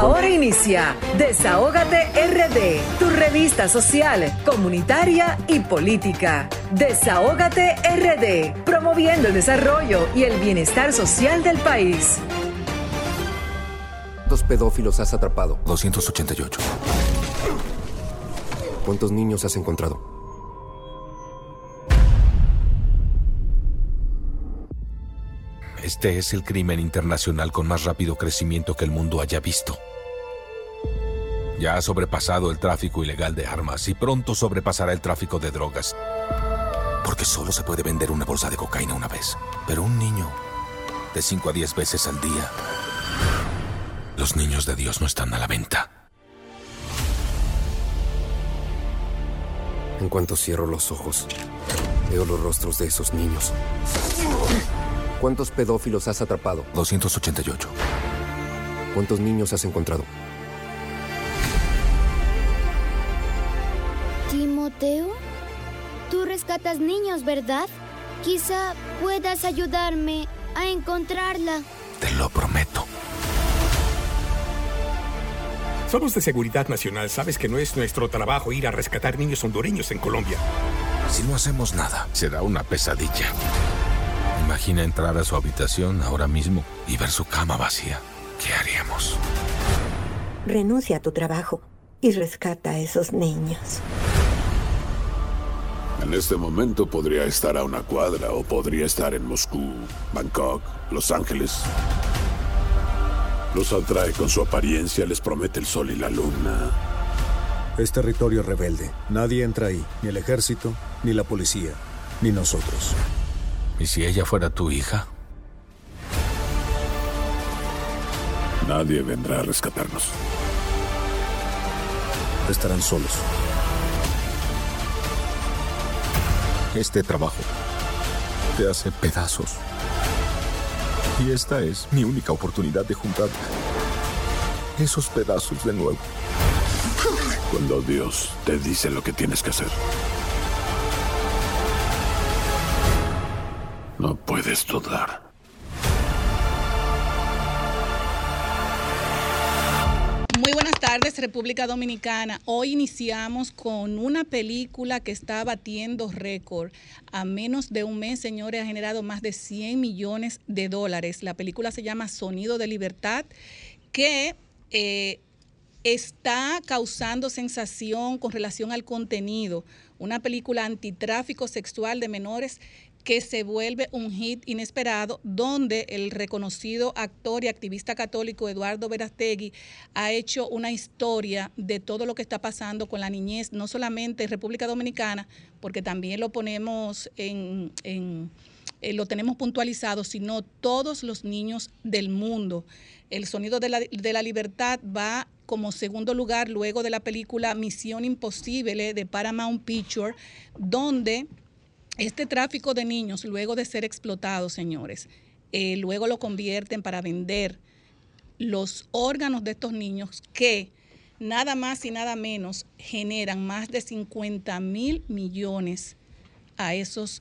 Ahora inicia Desahógate RD, tu revista social, comunitaria y política. Desahógate RD, promoviendo el desarrollo y el bienestar social del país. ¿Cuántos pedófilos has atrapado? 288. ¿Cuántos niños has encontrado? Este es el crimen internacional con más rápido crecimiento que el mundo haya visto. Ya ha sobrepasado el tráfico ilegal de armas y pronto sobrepasará el tráfico de drogas. Porque solo se puede vender una bolsa de cocaína una vez. Pero un niño, de 5 a 10 veces al día. Los niños de Dios no están a la venta. En cuanto cierro los ojos, veo los rostros de esos niños. ¿Cuántos pedófilos has atrapado? 288. ¿Cuántos niños has encontrado? Timoteo, tú rescatas niños, ¿verdad? Quizá puedas ayudarme a encontrarla. Te lo prometo. Somos de Seguridad Nacional. Sabes que no es nuestro trabajo ir a rescatar niños hondureños en Colombia. Si no hacemos nada, será una pesadilla. Imagina entrar a su habitación ahora mismo y ver su cama vacía. ¿Qué haríamos? Renuncia a tu trabajo y rescata a esos niños. En este momento podría estar a una cuadra o podría estar en Moscú, Bangkok, Los Ángeles. Los atrae con su apariencia, les promete el sol y la luna. Es territorio rebelde. Nadie entra ahí, ni el ejército, ni la policía, ni nosotros. ¿Y si ella fuera tu hija? Nadie vendrá a rescatarnos. Estarán solos. Este trabajo te hace pedazos. Y esta es mi única oportunidad de juntar esos pedazos de nuevo. Cuando Dios te dice lo que tienes que hacer. No puedes dudar. Muy buenas tardes, República Dominicana. Hoy iniciamos con una película que está batiendo récord. A menos de un mes, señores, ha generado más de 100 millones de dólares. La película se llama Sonido de Libertad, que eh, está causando sensación con relación al contenido. Una película antitráfico sexual de menores que se vuelve un hit inesperado, donde el reconocido actor y activista católico Eduardo Verastegui ha hecho una historia de todo lo que está pasando con la niñez, no solamente en República Dominicana, porque también lo ponemos en, en eh, lo tenemos puntualizado, sino todos los niños del mundo. El sonido de la, de la libertad va como segundo lugar luego de la película Misión Imposible de Paramount Picture, donde este tráfico de niños, luego de ser explotados, señores, eh, luego lo convierten para vender los órganos de estos niños que nada más y nada menos generan más de 50 mil millones a esos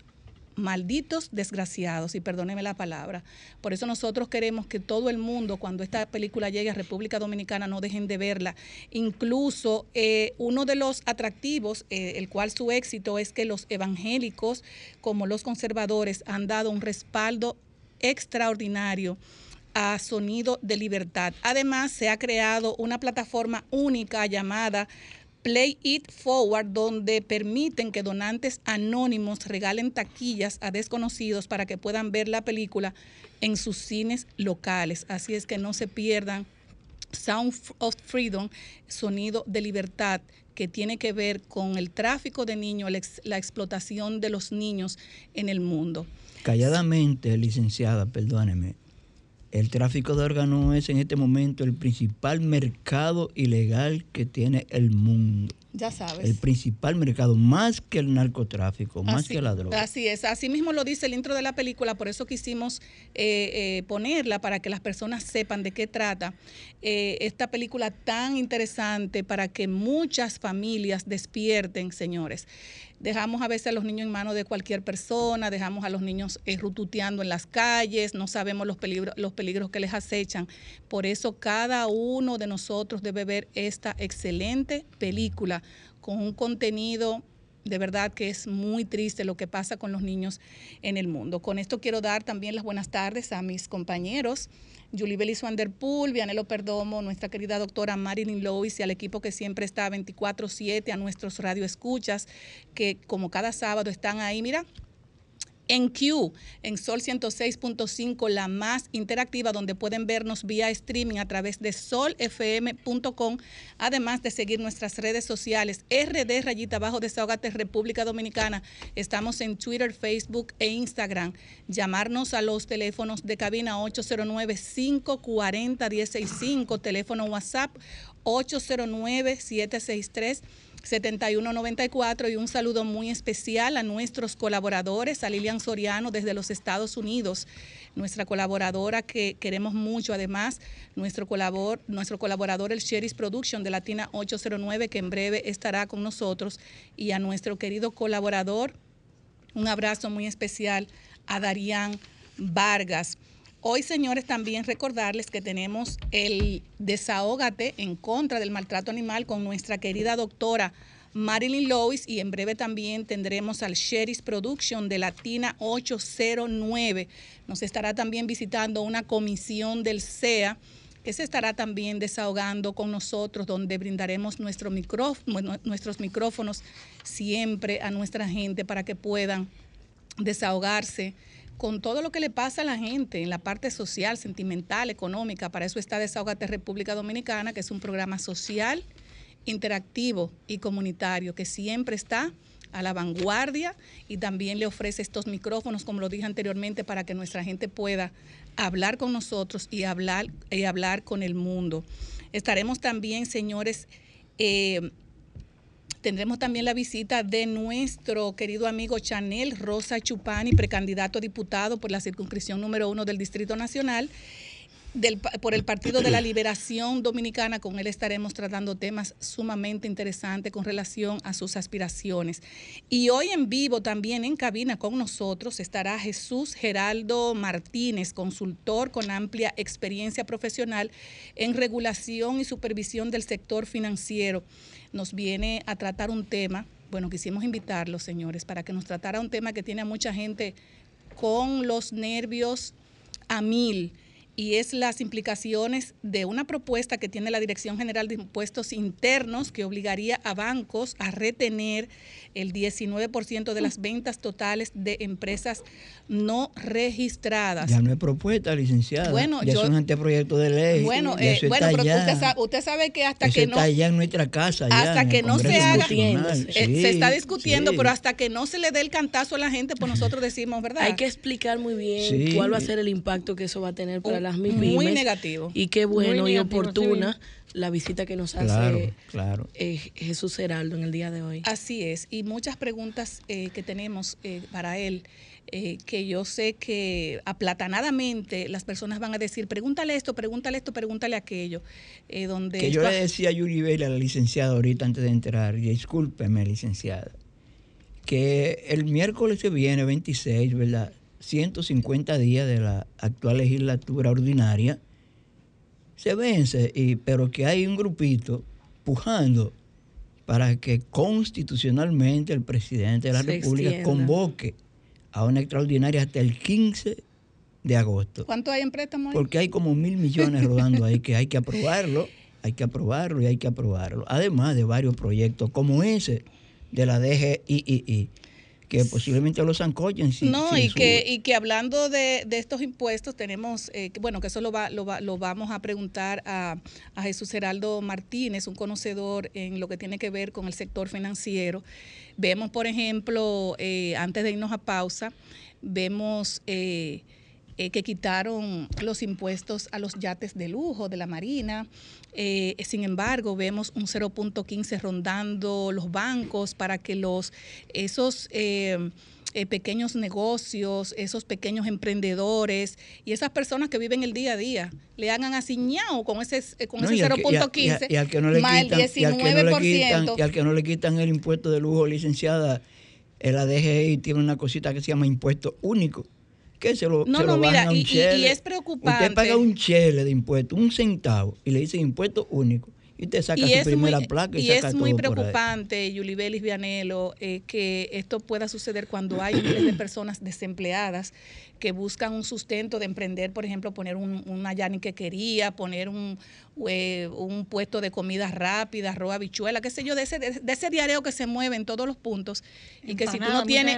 malditos desgraciados, y perdóneme la palabra. Por eso nosotros queremos que todo el mundo, cuando esta película llegue a República Dominicana, no dejen de verla. Incluso eh, uno de los atractivos, eh, el cual su éxito es que los evangélicos, como los conservadores, han dado un respaldo extraordinario a Sonido de Libertad. Además, se ha creado una plataforma única llamada Play It Forward, donde permiten que donantes anónimos regalen taquillas a desconocidos para que puedan ver la película en sus cines locales. Así es que no se pierdan Sound of Freedom, Sonido de Libertad, que tiene que ver con el tráfico de niños, la explotación de los niños en el mundo. Calladamente, licenciada, perdóneme, el tráfico de órganos es en este momento el principal mercado ilegal que tiene el mundo. Ya sabes. El principal mercado, más que el narcotráfico, más Así- que la droga. Así es, así mismo lo dice el intro de la película, por eso quisimos eh, eh, ponerla para que las personas sepan de qué trata eh, esta película tan interesante para que muchas familias despierten, señores. Dejamos a veces a los niños en manos de cualquier persona, dejamos a los niños eh, rututeando en las calles, no sabemos los peligros, los peligros que les acechan. Por eso cada uno de nosotros debe ver esta excelente película con un contenido de verdad que es muy triste lo que pasa con los niños en el mundo. Con esto quiero dar también las buenas tardes a mis compañeros, Julie Belis Vanderpool, Vianelo Perdomo, nuestra querida doctora Marilyn Lois y al equipo que siempre está 24-7, a nuestros radioescuchas, que como cada sábado están ahí, mira, en Q, en Sol 106.5, la más interactiva, donde pueden vernos vía streaming a través de solfm.com, además de seguir nuestras redes sociales, RD Rayita Abajo Desahogate República Dominicana. Estamos en Twitter, Facebook e Instagram. Llamarnos a los teléfonos de cabina 809-540-165, teléfono WhatsApp 809-763. 7194 y un saludo muy especial a nuestros colaboradores, a Lilian Soriano desde los Estados Unidos, nuestra colaboradora que queremos mucho, además nuestro, colabor, nuestro colaborador el Sheris Production de Latina 809 que en breve estará con nosotros y a nuestro querido colaborador, un abrazo muy especial a Darían Vargas. Hoy, señores, también recordarles que tenemos el desahógate en contra del maltrato animal con nuestra querida doctora Marilyn Lois y en breve también tendremos al Sheris Production de Latina 809. Nos estará también visitando una comisión del CEA que se estará también desahogando con nosotros, donde brindaremos nuestros micrófonos siempre a nuestra gente para que puedan desahogarse con todo lo que le pasa a la gente en la parte social, sentimental, económica. Para eso está Desahogate República Dominicana, que es un programa social, interactivo y comunitario que siempre está a la vanguardia y también le ofrece estos micrófonos, como lo dije anteriormente, para que nuestra gente pueda hablar con nosotros y hablar, y hablar con el mundo. Estaremos también, señores, eh, Tendremos también la visita de nuestro querido amigo Chanel Rosa Chupani, precandidato a diputado por la circunscripción número uno del Distrito Nacional. Del, por el Partido de la Liberación Dominicana, con él estaremos tratando temas sumamente interesantes con relación a sus aspiraciones. Y hoy en vivo también en cabina con nosotros estará Jesús Geraldo Martínez, consultor con amplia experiencia profesional en regulación y supervisión del sector financiero nos viene a tratar un tema, bueno, quisimos invitarlos, señores, para que nos tratara un tema que tiene a mucha gente con los nervios a mil y es las implicaciones de una propuesta que tiene la Dirección General de Impuestos Internos que obligaría a bancos a retener el 19% de las ventas totales de empresas no registradas. Ya no es propuesta, licenciada. Bueno, ya yo- es un anteproyecto de ley. Bueno, eh, eso bueno, está pero usted sabe, usted sabe que hasta Eso que no está allá en nuestra casa. hasta que no se haga, eh, Sí, se está discutiendo, sí. pero hasta que no se le dé el cantazo a la gente, pues nosotros decimos, ¿verdad? Hay que explicar muy bien Sí. cuál va a ser el impacto que eso va a tener para Un- las muy negativo. Y qué bueno y oportuna la visita que nos Claro, hace claro. eh, Jesús Heraldo en el día de hoy. Así es, y muchas preguntas eh, que tenemos eh, para él, eh, que yo sé que aplatanadamente las personas van a decir, pregúntale esto, pregúntale esto, pregúntale aquello, eh, donde... Que yo le decía a Yuri Vela, a la licenciada, ahorita antes de entrar, y discúlpeme, licenciada, que el miércoles que viene, 26, ¿verdad? 150 días de la actual legislatura ordinaria, se vence, y, pero que hay un grupito pujando para que constitucionalmente el presidente de la Se República extienda. convoque a una extraordinaria hasta el 15 de agosto. ¿Cuánto hay en préstamo? ahí? Porque hay como mil millones rodando ahí que hay que aprobarlo, hay que aprobarlo y hay que aprobarlo. Además de varios proyectos como ese de la DGII, que posiblemente lo zancollen. Si, no, si y, que, y que hablando de, de estos impuestos, tenemos, eh, que, bueno, que eso lo, va, lo, va- lo vamos a preguntar a, a Jesús Heraldo Martínez, un conocedor en lo que tiene que ver con el sector financiero. Vemos, por ejemplo, eh, antes de irnos a pausa, vemos eh, eh, que quitaron los impuestos a los yates de lujo de la Marina. Eh, sin embargo, vemos un 0.15 rondando los bancos para que los esos eh, eh, pequeños negocios, esos pequeños emprendedores y esas personas que viven el día a día le hagan asiñado con ese, eh, con No, ese y al que- y a- 0.15 y a- y al que no le más el quitan- y al que no le 19%. quitan- y al que no le quitan el impuesto de lujo, licenciada, el ADGI tiene una cosita que se llama impuesto único. Que se lo, No, se no, lo mira, a un y- y- es preocupante. Usted paga un chele de impuesto, un centavo, y le dicen impuesto único. Y usted saca y su es primera muy, placa y, y saca es muy todo preocupante, Yulibelis Vianelo, eh, que esto pueda suceder cuando hay miles de personas desempleadas que buscan un sustento de emprender, por ejemplo, poner un, una quería, poner un, eh, un puesto de comida rápida, arroz, habichuela, qué sé yo, de ese, de, de ese diareo que se mueve en todos los puntos y que si tú no tienes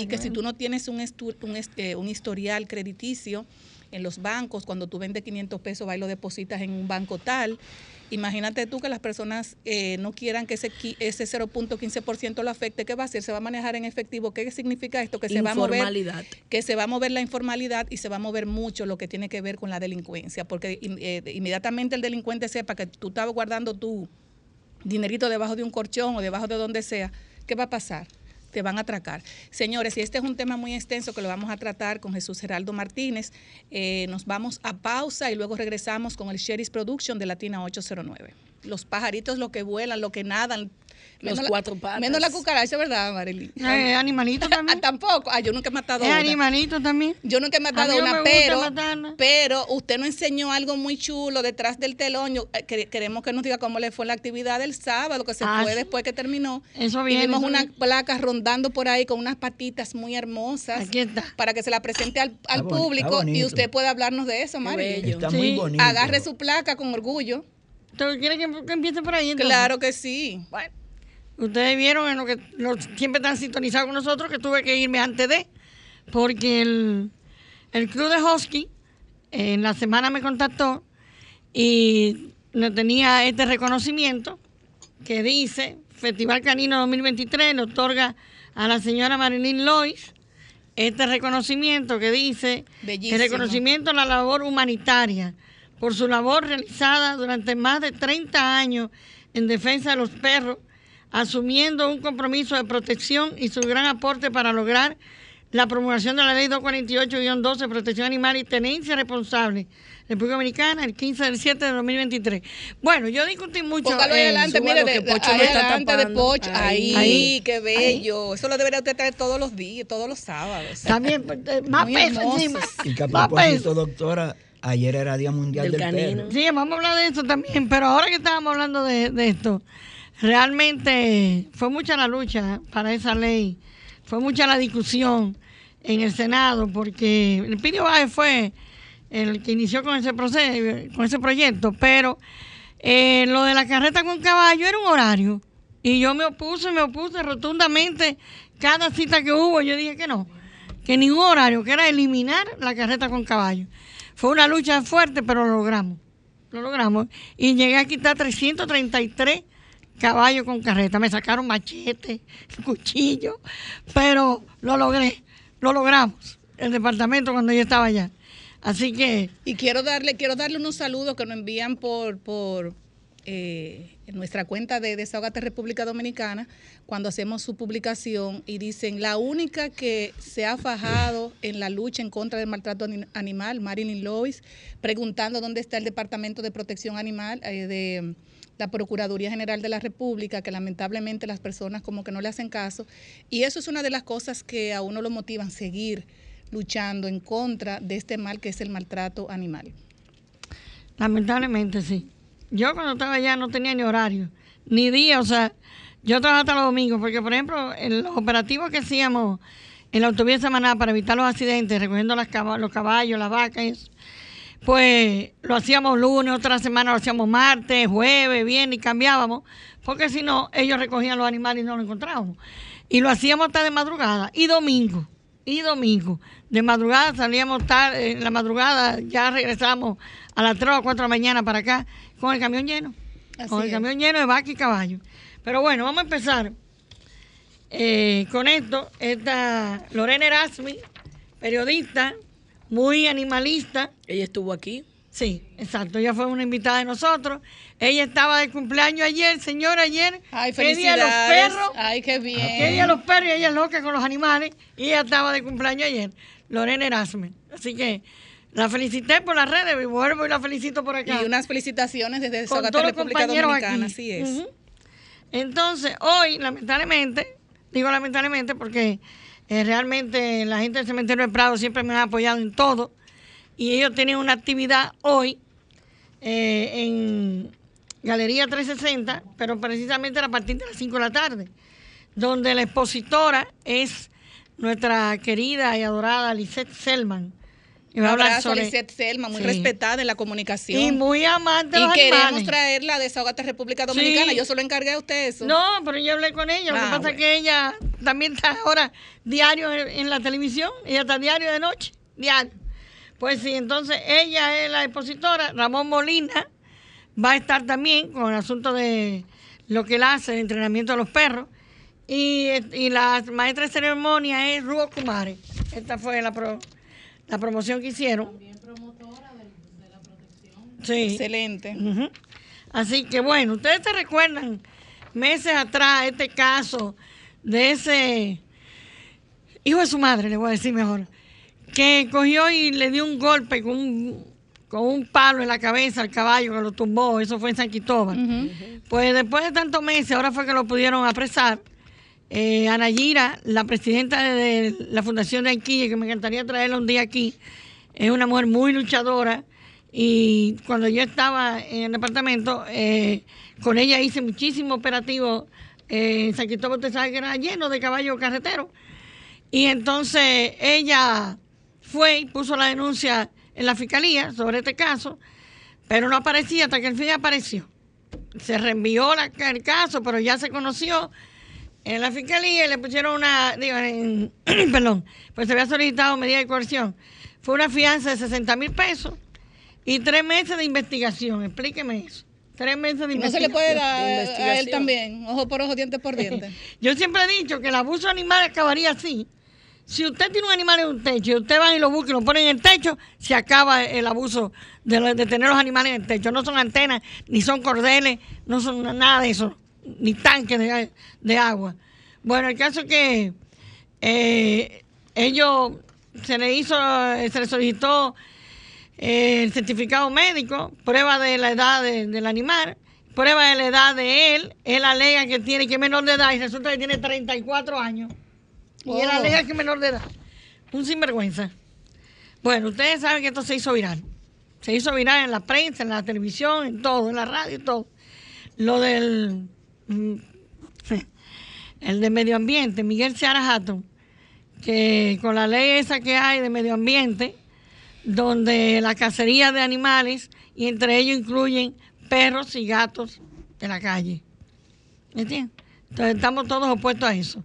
y que ¿no? si tú no tienes un, estu- un, eh, un historial crediticio en los bancos, cuando tú vendes 500 pesos, va y lo depositas en un banco tal. Imagínate tú que las personas eh, no quieran que ese, ese 0.15% lo afecte. ¿Qué va a hacer? ¿Se va a manejar en efectivo? ¿Qué significa esto? Que se va a mover que se va a mover la informalidad y se va a mover mucho lo que tiene que ver con la delincuencia, porque eh, inmediatamente el delincuente sepa que tú estabas guardando tu dinerito debajo de un colchón o debajo de donde sea, ¿qué va a pasar? Te van a atracar. Señores, y este es un tema muy extenso que lo vamos a tratar con Jesús Geraldo Martínez. Eh, nos vamos a pausa y luego regresamos con el Sherry's Production de Latina 809. Los pajaritos, lo que vuelan, lo que nadan. Los la- cuatro patas. Menos la cucaracha, ¿verdad, Marilyn? Eh, animalito también. Tampoco. Ah, yo nunca he matado Es una. animalito también. Yo nunca he matado A mí no una, pero, matarla. pero usted nos enseñó algo muy chulo detrás del telón. Yo, eh, quere- queremos que nos diga cómo le fue la actividad del sábado, que se Ah, fue sí. después que terminó. Eso y viene, vimos eso una placa rondando por ahí con unas patitas muy hermosas. Aquí está. Para que se la presente al, al Está boni- público está y usted pueda hablarnos de eso, Mari. bello. Está Sí. muy bonito. Agarre su placa con orgullo. ¿Tú quieres que, que empiece por ahí? entonces? Claro que sí. Bueno, ustedes vieron en lo que los- siempre están sintonizados con nosotros que tuve que irme antes de, porque el, el club de Husky en la semana me contactó y le tenía este reconocimiento que dice Festival Canino 2023 le otorga a la señora Marilyn Lois este reconocimiento que dice Bellísimo. el reconocimiento a la labor humanitaria por su labor realizada durante más de 30 años en defensa de los perros, asumiendo un compromiso de protección y su gran aporte para lograr la promulgación de la ley 248-12, protección animal y tenencia responsable, República Dominicana, el 15 del 7 de 2023. Bueno, yo discutí mucho. Póngalo ahí eh, adelante, mire, de, Pocho ahí está adelante de tapando. Poch. Ahí, Ahí. qué bello. Eso lo debería usted traer todos los días, todos los sábados. También, eh, más peso encima. Y que a propósito, doctora, ayer era Día Mundial Del del, canino. Perro. Sí, vamos a hablar de esto también, pero ahora que estábamos hablando de, de esto, realmente fue mucha la lucha para esa ley, fue mucha la discusión en el Senado, porque el Pidio Báez fue el que inició con ese proceso, con ese proyecto, pero eh, lo de la carreta con caballo era un horario, y yo me opuse, me opuse rotundamente cada cita que hubo, yo dije que no, que ningún horario, que era eliminar la carreta con caballo. Fue una lucha fuerte, pero lo logramos. Lo logramos. Y llegué a quitar 333 caballos con carreta. Me sacaron machete, cuchillo, pero lo logré. Lo logramos. El departamento cuando yo estaba allá. Así que Y quiero darle, quiero darle unos saludos que nos envían por, por eh, nuestra cuenta de Desahogate República Dominicana cuando hacemos su publicación y dicen la única que se ha fajado en la lucha en contra del maltrato ani- animal, Marilyn Lois, preguntando dónde está el Departamento de Protección Animal eh, de la Procuraduría General de la República, que lamentablemente las personas como que no le hacen caso. Y eso es una de las cosas que a uno lo motivan, seguir luchando en contra de este mal que es el maltrato animal. Lamentablemente sí. Yo cuando estaba allá no tenía ni horario, ni día, o sea, yo trabajaba hasta los domingos, porque por ejemplo, en los operativos que hacíamos en la autovía semanal para evitar los accidentes, recogiendo los caballos, las vacas, eso, pues lo hacíamos lunes, otra semana lo hacíamos martes, jueves, viernes y cambiábamos, porque si no, ellos recogían los animales y no los encontrábamos. Y lo hacíamos hasta de madrugada y domingo, y domingo. De madrugada salíamos tarde, en la madrugada ya regresamos a las 3 o 4 de la mañana para acá con el camión lleno. Así con el es. camión lleno de vaca y caballo. Pero bueno, vamos a empezar eh, con esto. Esta Lorena Erasmi, periodista, muy animalista. Ella estuvo aquí. Sí, exacto. Ella fue una invitada de nosotros. Ella estaba de cumpleaños ayer, señora, ayer. Ay, ¿Qué día los felicidades. perros? Ay, qué bien. ¿Qué día los perros? Y ella es loca con los animales. Y ella estaba de cumpleaños ayer, Lorena Erasme. Así que la felicité por las redes y vuelvo y la felicito por acá. Y unas felicitaciones desde los República compañeros Dominicana, aquí. así es. Entonces, hoy, lamentablemente, digo lamentablemente porque eh, realmente la gente del Cementerio del Prado siempre me ha apoyado en todo y ellos tienen una actividad hoy eh, en Galería 360, pero precisamente a partir de las 5 de la tarde, donde la expositora es nuestra querida y adorada Lisette Selman. Y va a hablar sobre- Lisette Selma, muy Sí. respetada en la comunicación. Y muy amante de Y los queremos animales. traerla a Desahogate República Dominicana. Sí. Yo solo encargué a usted eso. No, pero yo hablé con ella. Lo que Ah, pasa bueno. es que ella también está ahora diario en, la televisión. Ella está diario de noche, diario. Pues sí, entonces ella es la expositora. Ramón Molina va a estar también con el asunto de lo que él hace, el entrenamiento de los perros. Y, y la maestra de ceremonia es Rubo Kumare. Esta fue la, pro- la promoción que hicieron. Sí. Excelente. Así que bueno, ustedes se recuerdan meses atrás este caso de ese hijo de su madre, le voy a decir mejor, que cogió y le dio un golpe con un, con un palo en la cabeza al caballo que lo tumbó, eso fue en San Cristóbal. Pues después de tantos meses, ahora fue que lo pudieron apresar. Eh, Ana Gira, la presidenta de la Fundación de Anquilla, que me encantaría traerla un día aquí, es una mujer muy luchadora y cuando yo estaba en el departamento, eh, con ella hice muchísimo operativo eh, en San Cristóbal, usted sabe que era lleno de caballos carreteros. Y entonces ella fue y puso la denuncia en la fiscalía sobre este caso, pero no aparecía hasta que el fin apareció. Se reenvió el caso, pero ya se conoció en la fiscalía le pusieron una, digo, en- perdón, pues se había solicitado medida de coerción. Fue una fianza de 60 mil pesos y tres meses de investigación. Explíqueme eso. Tres meses de No se investigación. le puede dar a él también, ojo por ojo, diente por diente. Yo siempre he dicho que el abuso animal acabaría así. Si usted tiene un animal en un techo y usted va y lo busca y lo pone en el techo, se acaba el abuso de, tener los animales en el techo. No son antenas, ni son cordeles, no son na- nada de eso, ni tanques de, de agua. Bueno, el caso es que eh, ellos se le hizo, se le solicitó eh, el certificado médico, prueba de la edad de- del animal, prueba de la edad de él. Él alega que tiene que menor de edad y resulta que tiene 34 años. Y él Oh. alega que es menor de edad. Un sinvergüenza. Bueno, ustedes saben que esto se hizo viral. Se hizo viral en la prensa, en la televisión, en todo, en la radio, y todo. Lo del. Mm, El de medio ambiente, Miguel Seara Hatton, que con la ley esa que hay de medio ambiente, donde la cacería de animales, y entre ellos incluyen perros y gatos de la calle. ¿Me entiendes? Entonces estamos todos opuestos a eso.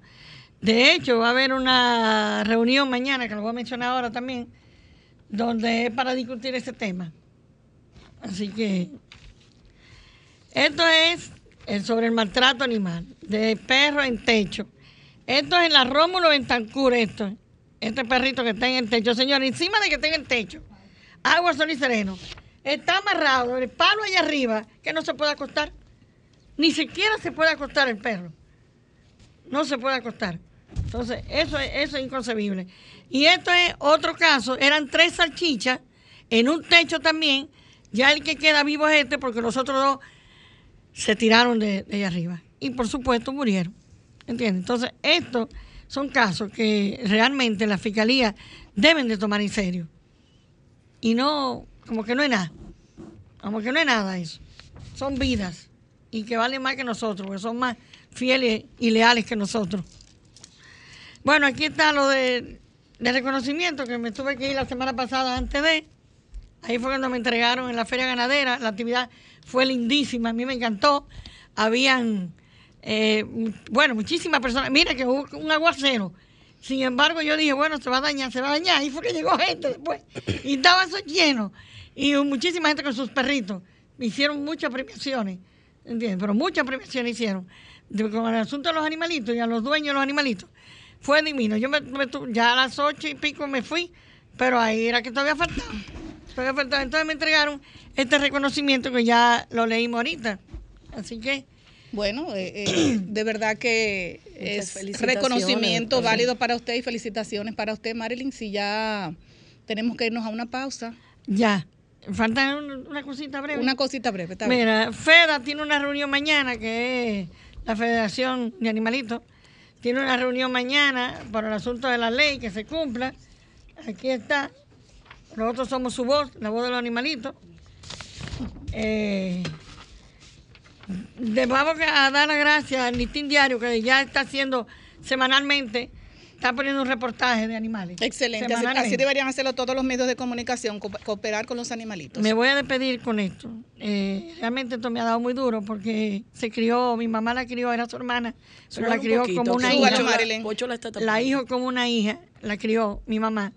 De hecho, va a haber una reunión mañana, que lo voy a mencionar ahora también, donde es para discutir ese tema. Así que esto es sobre el maltrato animal, de perro en techo. Esto es en la Rómulo Bentancur, esto. Este perrito que está en el techo. Señor, encima de que está en el techo, agua, sol y sereno, está amarrado, el palo allá arriba, que no se puede acostar. Ni siquiera se puede acostar el perro. No se puede acostar. Entonces, eso es, eso es inconcebible. Y esto es otro caso. Eran tres salchichas en un techo también. Ya el que queda vivo es este porque los otros dos se tiraron de, allá arriba. Y por supuesto murieron. ¿Entiendes? Entonces, estos son casos que realmente la fiscalía deben de tomar en serio. Y no, como que no es nada. Como que no es nada eso. Son vidas. Y que valen más que nosotros, porque son más fieles y leales que nosotros. Bueno, aquí está lo de, de reconocimiento que me tuve que ir la semana pasada antes de. Ahí fue cuando me entregaron en la feria ganadera. La actividad fue lindísima, a mí me encantó. Habían, eh, bueno, muchísimas personas. Mira que hubo un aguacero. Sin embargo, yo dije, bueno, se va a dañar, se va a dañar. Ahí fue que llegó gente después. Y estaba eso lleno. Y muchísima gente con sus perritos. Hicieron muchas premiaciones. ¿Entiendes? Pero muchas premiaciones hicieron. Con el asunto de los animalitos y a los dueños de los animalitos. Fue divino. Yo me, me ya a las ocho y pico me fui Pero ahí era que todavía faltaba. Entonces me entregaron este reconocimiento que ya lo leímos ahorita. Así que. Bueno, eh, eh, de verdad que es reconocimiento válido para usted y felicitaciones para usted, Marilyn. Si ya tenemos que irnos a una pausa. Ya. Falta una cosita breve. Una cosita breve, está Mira, FEDA tiene una reunión mañana, que es la Federación de Animalitos. Tiene una reunión mañana por el asunto de la ley que se cumpla. Aquí está. Nosotros somos su voz, la voz de los animalitos. Eh, vamos a dar las gracias al Listín Diario, que ya está haciendo semanalmente está poniendo un reportaje de animales. Excelente, así, deberían hacerlo todos los medios de comunicación, cooperar con los animalitos. Me voy a despedir con esto. Eh, realmente esto me ha dado muy duro porque se crió, mi mamá la crió, era su hermana, pero la crió como una hija. La, la hijo como una hija, la crió mi mamá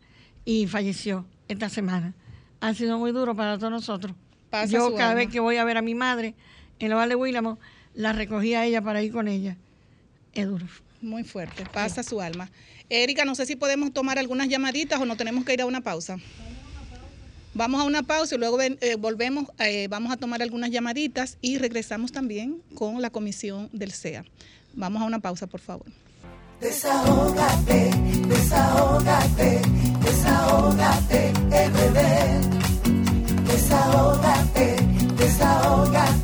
y falleció esta semana. Ha sido muy duro para todos nosotros. Yo cada vez que voy a ver a mi madre en la Valle Willamo, la recogí a ella para ir con ella. Es duro. Muy fuerte, pasa su alma. Erika, no sé si podemos tomar algunas llamaditas o no tenemos que ir a una pausa. Vamos a una pausa y luego eh, volvemos, eh, vamos a tomar algunas llamaditas y regresamos también con la comisión del CEA. Vamos a una pausa, por favor. Desahógate, desahógate, desahógate, bebé. Desahógate, desahógate, desahógate.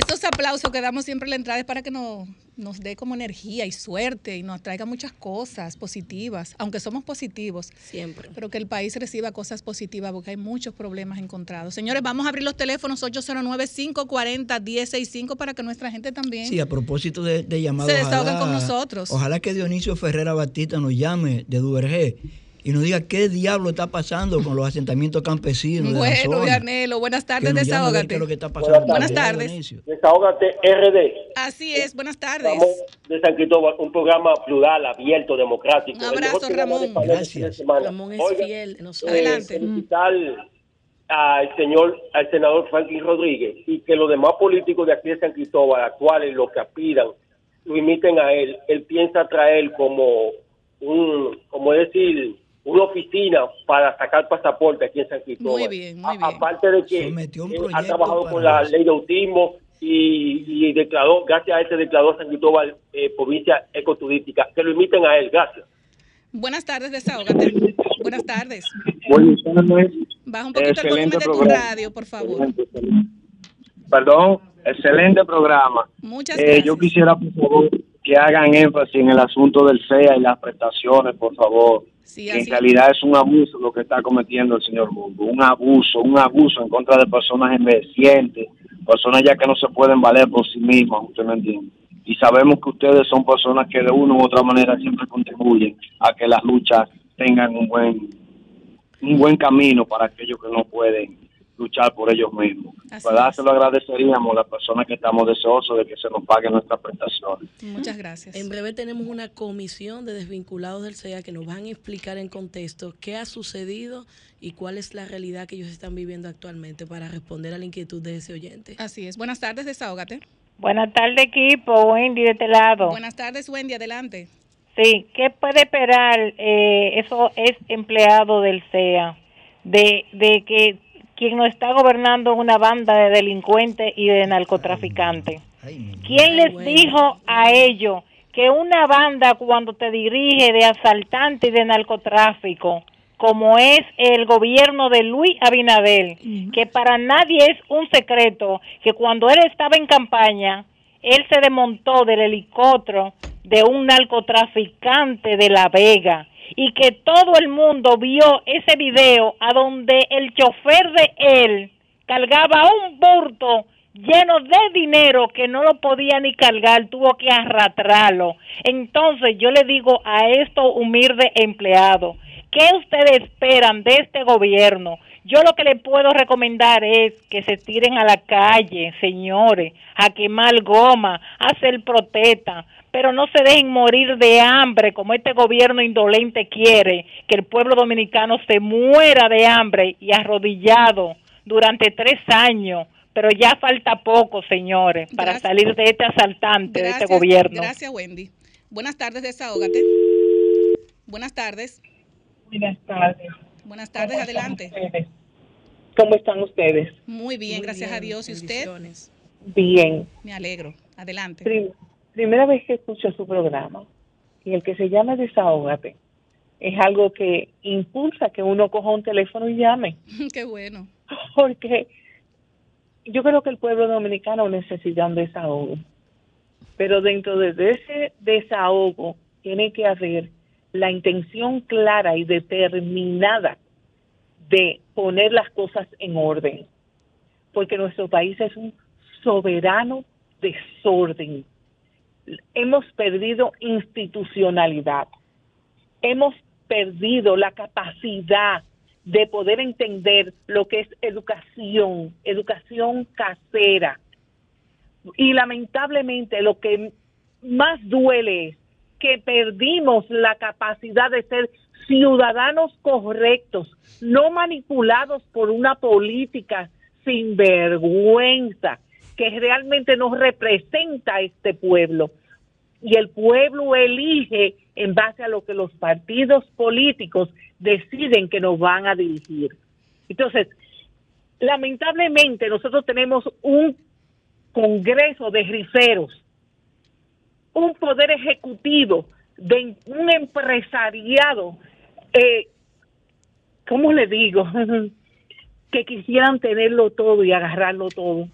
Estos aplausos que damos siempre en la entrada es para que nos, nos dé como energía y suerte y nos traiga muchas cosas positivas, aunque somos positivos. Siempre. Pero que el país reciba cosas positivas porque hay muchos problemas encontrados. Señores, vamos a abrir los teléfonos 809-540-165 para que nuestra gente también... Sí, a propósito de, de llamados. Se desahoguen con nosotros. Ojalá que Dionisio Ferrera Batista nos llame de Duvergé y nos diga qué diablo está pasando con los asentamientos campesinos. Bueno, Vianelo, buenas tardes, desahógate. Buenas tardes. Desahógate RD. Así es, buenas tardes. de San Cristóbal, un programa plural, abierto, democrático. Un abrazo, Ramón. Gracias. Ramón es fiel. Adelante. felicitar al señor, al senador Franklin Rodríguez y que los demás políticos de aquí de San Cristóbal, actuales, los que aspiran, lo imiten a él. Él piensa traer como un, como decir, una oficina para sacar pasaporte aquí en San Cristóbal. Muy bien, muy bien. Aparte de que ha trabajado con la ley de autismo y, declaró, gracias a este declaró San Cristóbal eh, provincia ecoturística. Que lo imiten a él, gracias. Buenas tardes, desahógate. Buenas tardes. Buenas tardes. Baja un poquito el volumen de tu radio, por favor. Perdón, excelente programa. Muchas gracias. Eh, yo quisiera, por favor, que hagan énfasis en el asunto del CEA y las prestaciones, por favor. En realidad es un abuso lo que está cometiendo el señor Mundo, un abuso, un abuso en contra de personas envejecientes, personas ya que no se pueden valer por sí mismas, usted me entiende. Y sabemos que ustedes son personas que de una u otra manera siempre contribuyen a que las luchas tengan un buen un buen camino para aquellos que no pueden luchar por ellos mismos. ¿Verdad? Se lo agradeceríamos a las personas que estamos deseosos de que se nos paguen nuestras prestaciones. Muchas gracias. En breve tenemos una comisión de desvinculados del CEA que nos van a explicar en contexto qué ha sucedido y cuál es la realidad que ellos están viviendo actualmente para responder a la inquietud de ese oyente. Así es. Buenas tardes, desahógate. Buenas tardes, equipo. Wendy, de este lado. Buenas tardes, Wendy. Adelante. Sí, ¿qué puede esperar eh, eso es empleado del CEA? De, de que quien nos está gobernando una banda de delincuentes y de narcotraficantes. ¿Quién les dijo a ellos que una banda cuando te dirige de asaltante y de narcotráfico, como es el gobierno de Luis Abinadel, que para nadie es un secreto que cuando él estaba en campaña, él se desmontó del helicóptero de un narcotraficante de La Vega y que todo el mundo vio ese video a donde el chofer de él cargaba un burto lleno de dinero que no lo podía ni cargar, tuvo que arrastrarlo. Entonces yo le digo a estos humildes empleados, ¿qué ustedes esperan de este gobierno? Yo lo que les puedo recomendar es que se tiren a la calle, señores, a quemar goma, a hacer protesta, pero no se dejen morir de hambre como este gobierno indolente quiere, que el pueblo dominicano se muera de hambre y arrodillado durante tres años. Pero ya falta poco, señores, para salir de este asaltante, de este gobierno. Gracias, Wendy. Buenas tardes, desahógate. Buenas tardes. Buenas tardes. Buenas tardes, adelante. ¿Cómo están ustedes? Muy bien, gracias a Dios. ¿Y usted? Bien. Me alegro. Adelante. Primera vez que escucho su programa y el que se llama Desahógate es algo que impulsa que uno coja un teléfono y llame. Qué bueno. Porque yo creo que el pueblo dominicano necesita un desahogo. Pero dentro de ese desahogo tiene que haber la intención clara y determinada de poner las cosas en orden. Porque nuestro país es un soberano desorden. Hemos perdido institucionalidad. Hemos perdido la capacidad de poder entender lo que es educación, educación casera. Y lamentablemente lo que más duele es que perdimos la capacidad de ser ciudadanos correctos, no manipulados por una política sin vergüenza que realmente nos representa a este pueblo. Y el pueblo elige en base a lo que los partidos políticos deciden que nos van a dirigir. Entonces, lamentablemente nosotros tenemos un congreso de riferos, un poder ejecutivo, de un empresariado, eh, ¿cómo le digo? que quisieran tenerlo todo y agarrarlo todo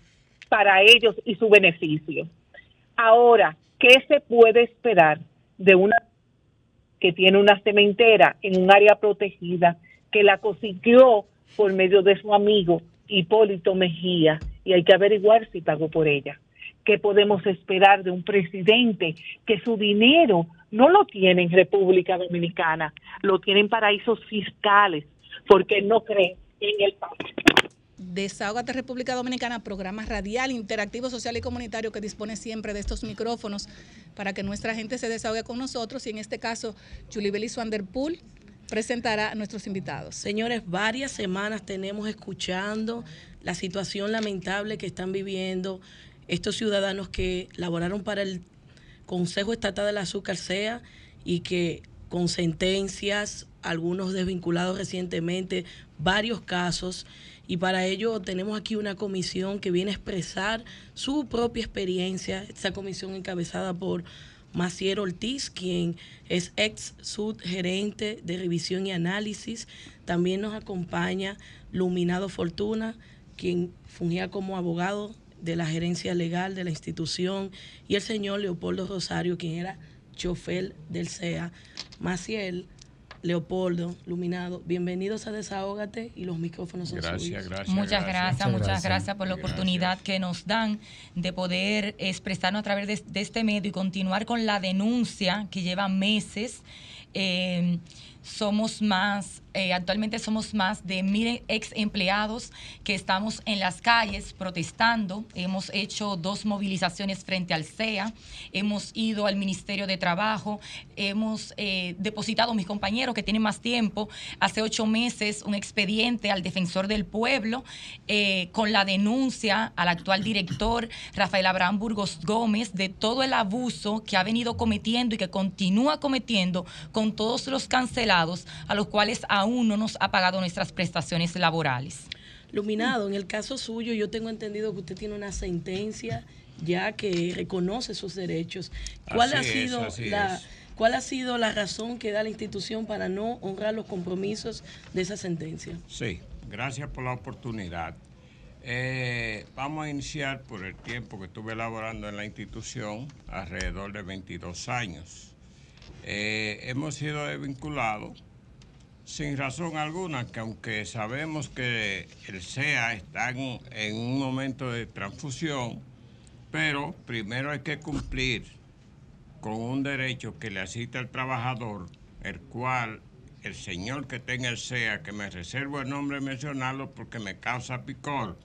para ellos y su beneficio. Ahora, ¿qué se puede esperar de una que tiene una cementera en un área protegida, que la consiguió por medio de su amigo Hipólito Mejía, y hay que averiguar si pagó por ella. ¿Qué podemos esperar de un presidente que su dinero no lo tiene en República Dominicana, lo tiene en paraísos fiscales, porque no cree en el país? Desahogate República Dominicana, programa radial, interactivo, social y comunitario que dispone siempre de estos micrófonos para que nuestra gente se desahogue con nosotros y en este caso Julie Belis Vanderpool presentará a nuestros invitados. Señores, varias semanas tenemos escuchando la situación lamentable que están viviendo estos ciudadanos que laboraron para el Consejo Estatal del Azúcar SEA y que con sentencias, algunos desvinculados recientemente, varios casos y para ello tenemos aquí una comisión que viene a expresar su propia experiencia, esta comisión encabezada por Macier Ortiz, quien es ex subgerente de revisión y análisis. También nos acompaña Luminado Fortuna, quien fungía como abogado de la gerencia legal de la institución, y el señor Leopoldo Rosario, quien era chofer del CEA. Maciel Leopoldo, Luminado, bienvenidos a Desahógate y los micrófonos son gracias, suyos. Gracias, muchas gracias, muchas gracias, por la oportunidad que nos dan de poder expresarnos a través de, este medio y continuar con la denuncia que lleva meses. Eh, somos más eh, actualmente somos más de mil ex empleados que estamos en las calles protestando. Hemos hecho dos movilizaciones frente al CEA, hemos ido al Ministerio de Trabajo, hemos eh, depositado, mis compañeros que tienen más tiempo, hace ocho meses un expediente al defensor del pueblo eh, con la denuncia al actual director Rafael Abraham Burgos Gómez de todo el abuso que ha venido cometiendo y que continúa cometiendo con todos los cancelados a los cuales aún aún no nos ha pagado nuestras prestaciones laborales. Luminado, en el caso suyo yo tengo entendido que usted tiene una sentencia ya que reconoce sus derechos. ¿Cuál ha sido la cuál ha sido la razón que da la institución para no honrar los compromisos de esa sentencia? Sí, gracias por la oportunidad. Eh, vamos a iniciar por el tiempo que estuve elaborando en la institución, alrededor de 22 años. Eh, hemos sido desvinculados sin razón alguna, que aunque sabemos que el SEA está en, un momento de transfusión, pero primero hay que cumplir con un derecho que le asiste al trabajador, el cual el señor que tenga el SEA, que me reservo el nombre mencionarlo porque me causa picor,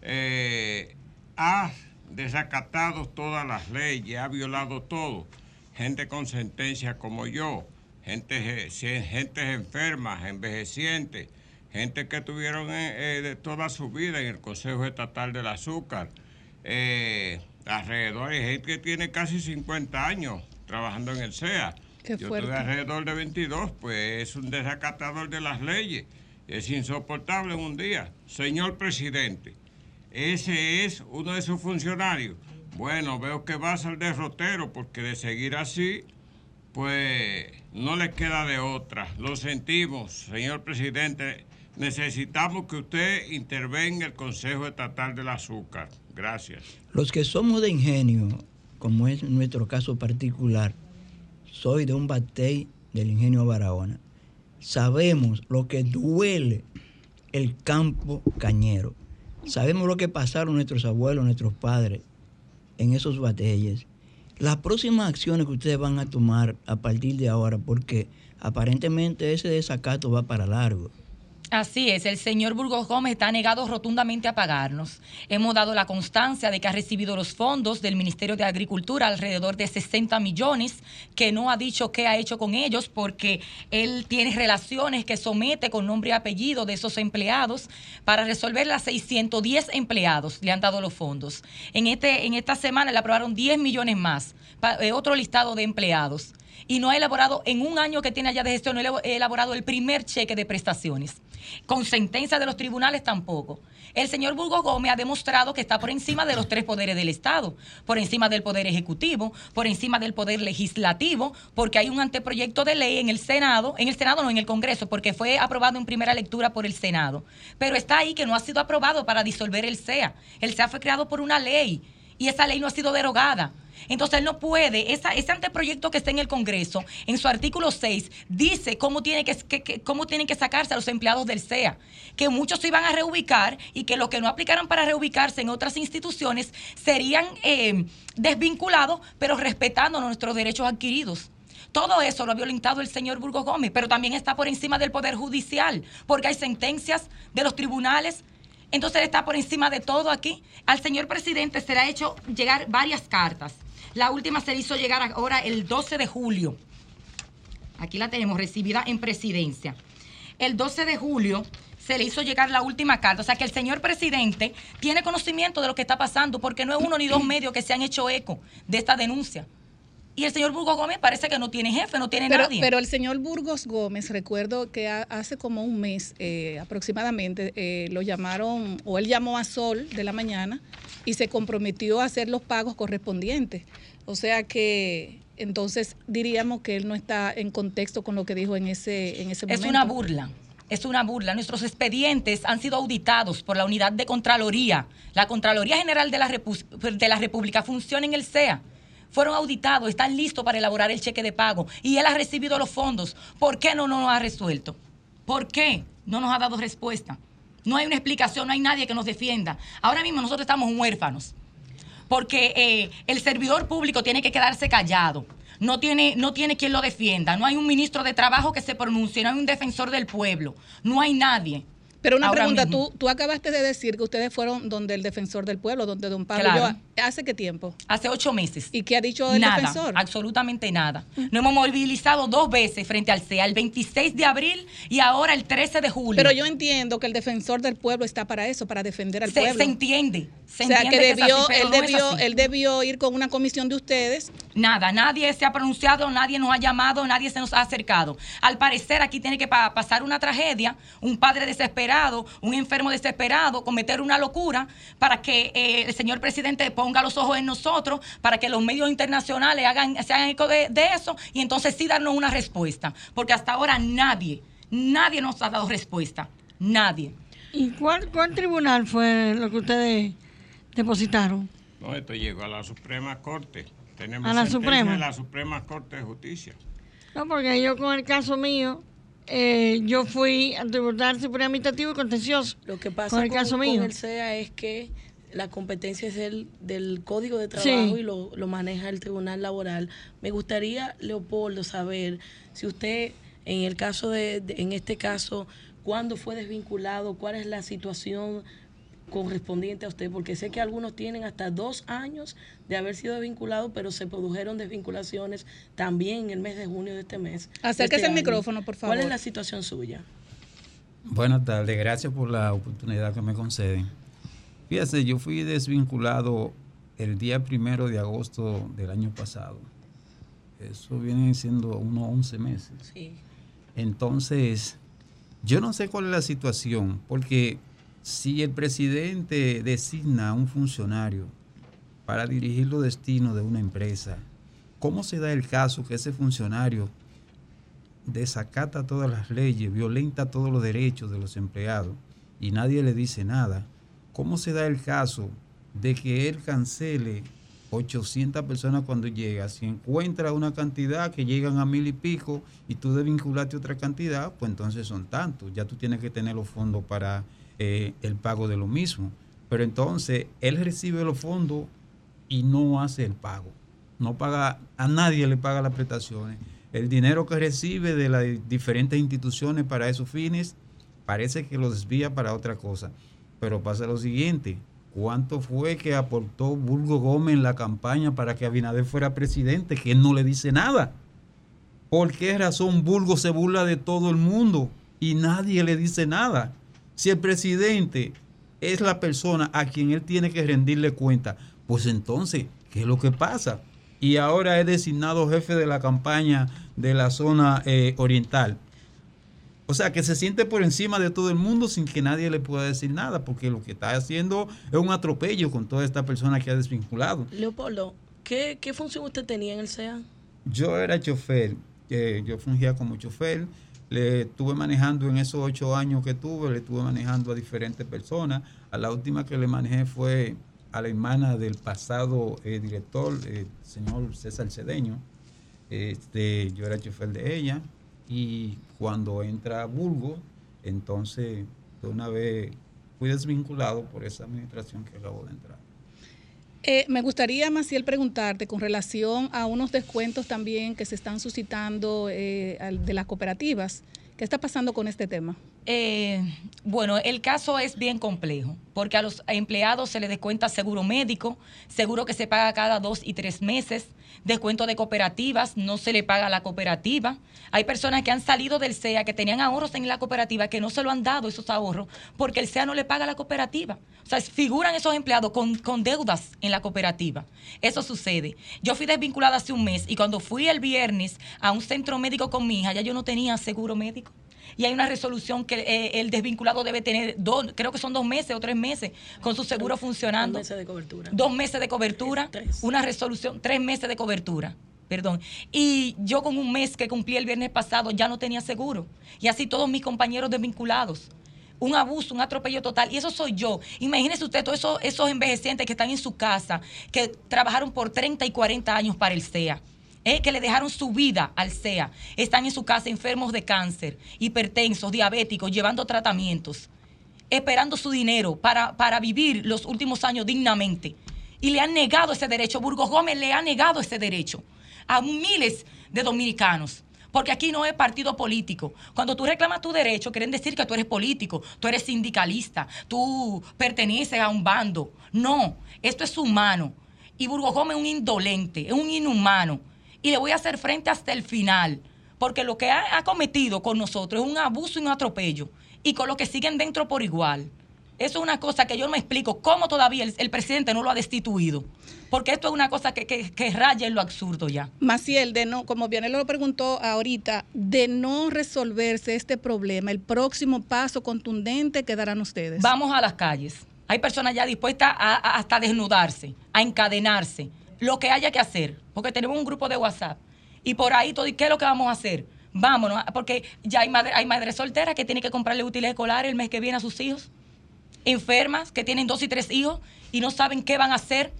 eh, ha desacatado todas las leyes, ha violado todo. Gente con sentencia como yo, gente, gente enferma, envejecientes, gente que tuvieron eh, eh, toda su vida en el Consejo Estatal del Azúcar, eh, alrededor, hay gente que tiene casi 50 años trabajando en el SEA. Yo tuve alrededor de 22, pues es un desacatador de las leyes. Es insoportable un día. Señor presidente, ese es uno de sus funcionarios. Bueno, veo que va al derrotero porque de seguir así, pues no le queda de otra. Lo sentimos, señor presidente. Necesitamos que usted intervenga en el Consejo Estatal del Azúcar. Gracias. Los que somos de ingenio, como es nuestro caso particular, soy de un batey del ingenio Barahona. Sabemos lo que duele el campo cañero. Sabemos lo que pasaron nuestros abuelos, nuestros padres en esos batalles. Las próximas acciones que ustedes van a tomar a partir de ahora, porque aparentemente ese desacato va para largo. Así es, el señor Burgos Gómez está negado rotundamente a pagarnos. Hemos dado la constancia de que ha recibido los fondos del Ministerio de Agricultura, alrededor de 60 millones, que no ha dicho qué ha hecho con ellos porque él tiene relaciones que somete con nombre y apellido de esos empleados para resolver las 610 empleados. Le han dado los fondos. En, este, en esta semana le aprobaron 10 millones más, eh, otro listado de empleados y no ha elaborado, en un año que tiene allá de gestión, no ha elaborado el primer cheque de prestaciones. Con sentencia de los tribunales tampoco. El señor Burgos Gómez ha demostrado que está por encima de los tres poderes del Estado, por encima del poder ejecutivo, por encima del poder legislativo, porque hay un anteproyecto de ley en el Senado, en el Senado no, en el Congreso, porque fue aprobado en primera lectura por el Senado. Pero está ahí que no ha sido aprobado para disolver el SEA. El SEA fue creado por una ley y esa ley no ha sido derogada. Entonces él no puede, ese anteproyecto que está en el Congreso, en su artículo 6, dice cómo, que, cómo tienen que sacarse a los empleados del SEA, que muchos se iban a reubicar y que los que no aplicaran para reubicarse en otras instituciones serían eh, desvinculados, pero respetando nuestros derechos adquiridos. Todo eso lo ha violentado el señor Burgos Gómez, pero también está por encima del Poder Judicial, porque hay sentencias de los tribunales entonces él está por encima de todo aquí. Al señor presidente se le ha hecho llegar varias cartas la última se hizo llegar ahora el 12 de julio. Aquí la tenemos recibida en presidencia. El 12 de julio se le hizo llegar la última carta. O sea que el señor presidente tiene conocimiento de lo que está pasando porque no es uno ni dos medios que se han hecho eco de esta denuncia. Y el señor Burgos Gómez parece que no tiene jefe, no tiene nadie. Pero el señor Burgos Gómez, recuerdo que hace como un mes eh, aproximadamente, eh, lo llamaron, o él llamó a Sol de la mañana y se comprometió a hacer los pagos correspondientes. O sea que entonces diríamos que él no está en contexto con lo que dijo en ese, en ese momento. Es una burla. Es una burla. Nuestros expedientes han sido auditados por la unidad de Contraloría. La Contraloría General de la, de la República funciona en el SEA fueron auditados, están listos para elaborar el cheque de pago y él ha recibido los fondos. ¿Por qué no, no nos ha resuelto? ¿Por qué no nos ha dado respuesta? No hay una explicación, no hay nadie que nos defienda. Ahora mismo nosotros estamos huérfanos, porque eh, el servidor público tiene que quedarse callado. No tiene, no tiene quien lo defienda. No hay un ministro de Trabajo que se pronuncie, no hay un defensor del pueblo. No hay nadie. Pero una pregunta, tú, tú acabaste de decir que ustedes fueron donde el defensor del pueblo, donde don Pablo. ¿Hace qué tiempo? Hace ocho meses. ¿Y qué ha dicho el nada, defensor? Absolutamente nada. Nos hemos movilizado dos veces frente al CEA, el 26 de abril y ahora el 13 de julio. Pero yo entiendo que el defensor del pueblo está para eso, para defender al pueblo. Se entiende. o sea, que, debió, él, debió, él debió ir con una comisión de ustedes. Nada, nadie se ha pronunciado, nadie nos ha llamado, nadie se nos ha acercado. Al parecer aquí tiene que pasar una tragedia, un padre desesperado, un enfermo desesperado, cometer una locura para que eh, el señor presidente ponga los ojos en nosotros, para que los medios internacionales hagan, se hagan eco de, eso y entonces sí darnos una respuesta. Porque hasta ahora nadie, nadie nos ha dado respuesta. Nadie. ¿Y cuál, cuál tribunal fue lo que ustedes depositaron? No, esto llegó a la Suprema Corte. Tenemos a la Suprema. la Suprema Corte de Justicia. No, porque yo con el caso mío, eh, yo fui al Tribunal Supremo Administrativo y Contencioso. Lo que pasa con el, caso mío. el SEA es que la competencia es el del Código de Trabajo y lo, lo, maneja el Tribunal Laboral. Me gustaría, Leopoldo, saber si usted, en el caso de, en este caso, cuándo fue desvinculado, cuál es la situación correspondiente a usted, porque sé que algunos tienen hasta dos años de haber sido desvinculados, pero se produjeron desvinculaciones también en el mes de junio de este mes. Acérquese este el micrófono, por favor. ¿Cuál es la situación suya? Buenas tardes, gracias por la oportunidad que me conceden. Fíjese, yo fui desvinculado el día primero de agosto del año pasado. Eso viene siendo unos 11 meses. Entonces, yo no sé cuál es la situación, porque si el presidente designa a un funcionario para dirigir los destinos de una empresa, ¿cómo se da el caso que ese funcionario desacata todas las leyes, violenta todos los derechos de los empleados y nadie le dice nada? ¿Cómo se da el caso de que él cancele 800 personas cuando llega? Si encuentra una cantidad que llegan a mil y pico y tú debes vincularte a otra cantidad, pues entonces son tantos. Ya tú tienes que tener los fondos para eh, el pago de lo mismo. Pero entonces él recibe los fondos y no hace el pago. No paga, a nadie le paga las prestaciones. El dinero que recibe de las diferentes instituciones para esos fines parece que lo desvía para otra cosa. Pero pasa lo siguiente, ¿cuánto fue que aportó Bulgo Gómez en la campaña para que Abinader fuera presidente? Que no le dice nada. ¿Por qué razón Bulgo se burla de todo el mundo y nadie le dice nada? Si el presidente es la persona a quien él tiene que rendirle cuenta, pues entonces, ¿qué es lo que pasa? Y ahora es designado jefe de la campaña de la zona eh, oriental. O sea, que se siente por encima de todo el mundo sin que nadie le pueda decir nada, porque lo que está haciendo es un atropello con toda esta persona que ha desvinculado. Leopoldo, ¿qué, función usted tenía en el CEA? Yo era chofer, eh, yo fungía como chofer, le estuve manejando en esos ocho años que tuve, le estuve manejando a diferentes personas. A la última que le manejé fue a la hermana del pasado eh, director, el señor César Cedeño. Este, yo era chofer de ella y cuando entra Bulgo, entonces de una vez fui desvinculado por esa administración que acabo de entrar. Eh, me gustaría, Maciel, preguntarte con relación a unos descuentos también que se están suscitando eh, de las cooperativas. ¿Qué está pasando con este tema? Eh, bueno, el caso es bien complejo, porque a los empleados se les descuenta seguro médico, seguro que se paga cada dos y tres meses, descuento de cooperativas, no se le paga a la cooperativa. Hay personas que han salido del SEA, que tenían ahorros en la cooperativa, que no se lo han dado esos ahorros, porque el SEA no le paga a la cooperativa. O sea, figuran esos empleados con, con deudas en la cooperativa. Eso sucede. Yo fui desvinculada hace un mes y cuando fui el viernes a un centro médico con mi hija, ya yo no tenía seguro médico y hay una resolución que eh, el desvinculado debe tener, dos, creo que son dos meses o tres meses con su seguro funcionando. Dos meses de cobertura. Dos meses de cobertura, una resolución, tres meses de cobertura. Perdón. Y yo con un mes que cumplí el viernes pasado ya no tenía seguro. Y así todos mis compañeros desvinculados un abuso, un atropello total. Y eso soy yo. Imagínese usted todos esos, esos envejecientes que están en su casa, que trabajaron por 30 y 40 años para el CEA. Eh, que le dejaron su vida al SEA, están en su casa enfermos de cáncer, hipertensos, diabéticos, llevando tratamientos, esperando su dinero para, para vivir los últimos años dignamente. Y le han negado ese derecho. Burgos Gómez le ha negado ese derecho a miles de dominicanos. Porque aquí no es partido político. Cuando tú reclamas tu derecho, quieren decir que tú eres político, tú eres sindicalista, tú perteneces a un bando. No, esto es humano. Y Burgos Gómez es un indolente, es un inhumano y le voy a hacer frente hasta el final, porque lo que ha, cometido con nosotros es un abuso y un atropello, y con los que siguen dentro por igual. Eso es una cosa que yo no me explico cómo todavía el, presidente no lo ha destituido. Porque esto es una cosa que, que, raya en lo absurdo ya. Maciel, de no, como bien él lo preguntó ahorita, de no resolverse este problema, el próximo paso contundente que darán ustedes. Vamos a las calles. Hay personas ya dispuestas a, hasta desnudarse, a encadenarse, lo que haya que hacer, porque tenemos un grupo de WhatsApp y por ahí todo, ¿qué es lo que vamos a hacer? Vámonos, porque ya hay madres hay madre solteras que tienen que comprarle útiles escolares el mes que viene a sus hijos, enfermas que tienen dos y tres hijos y no saben qué van a hacer.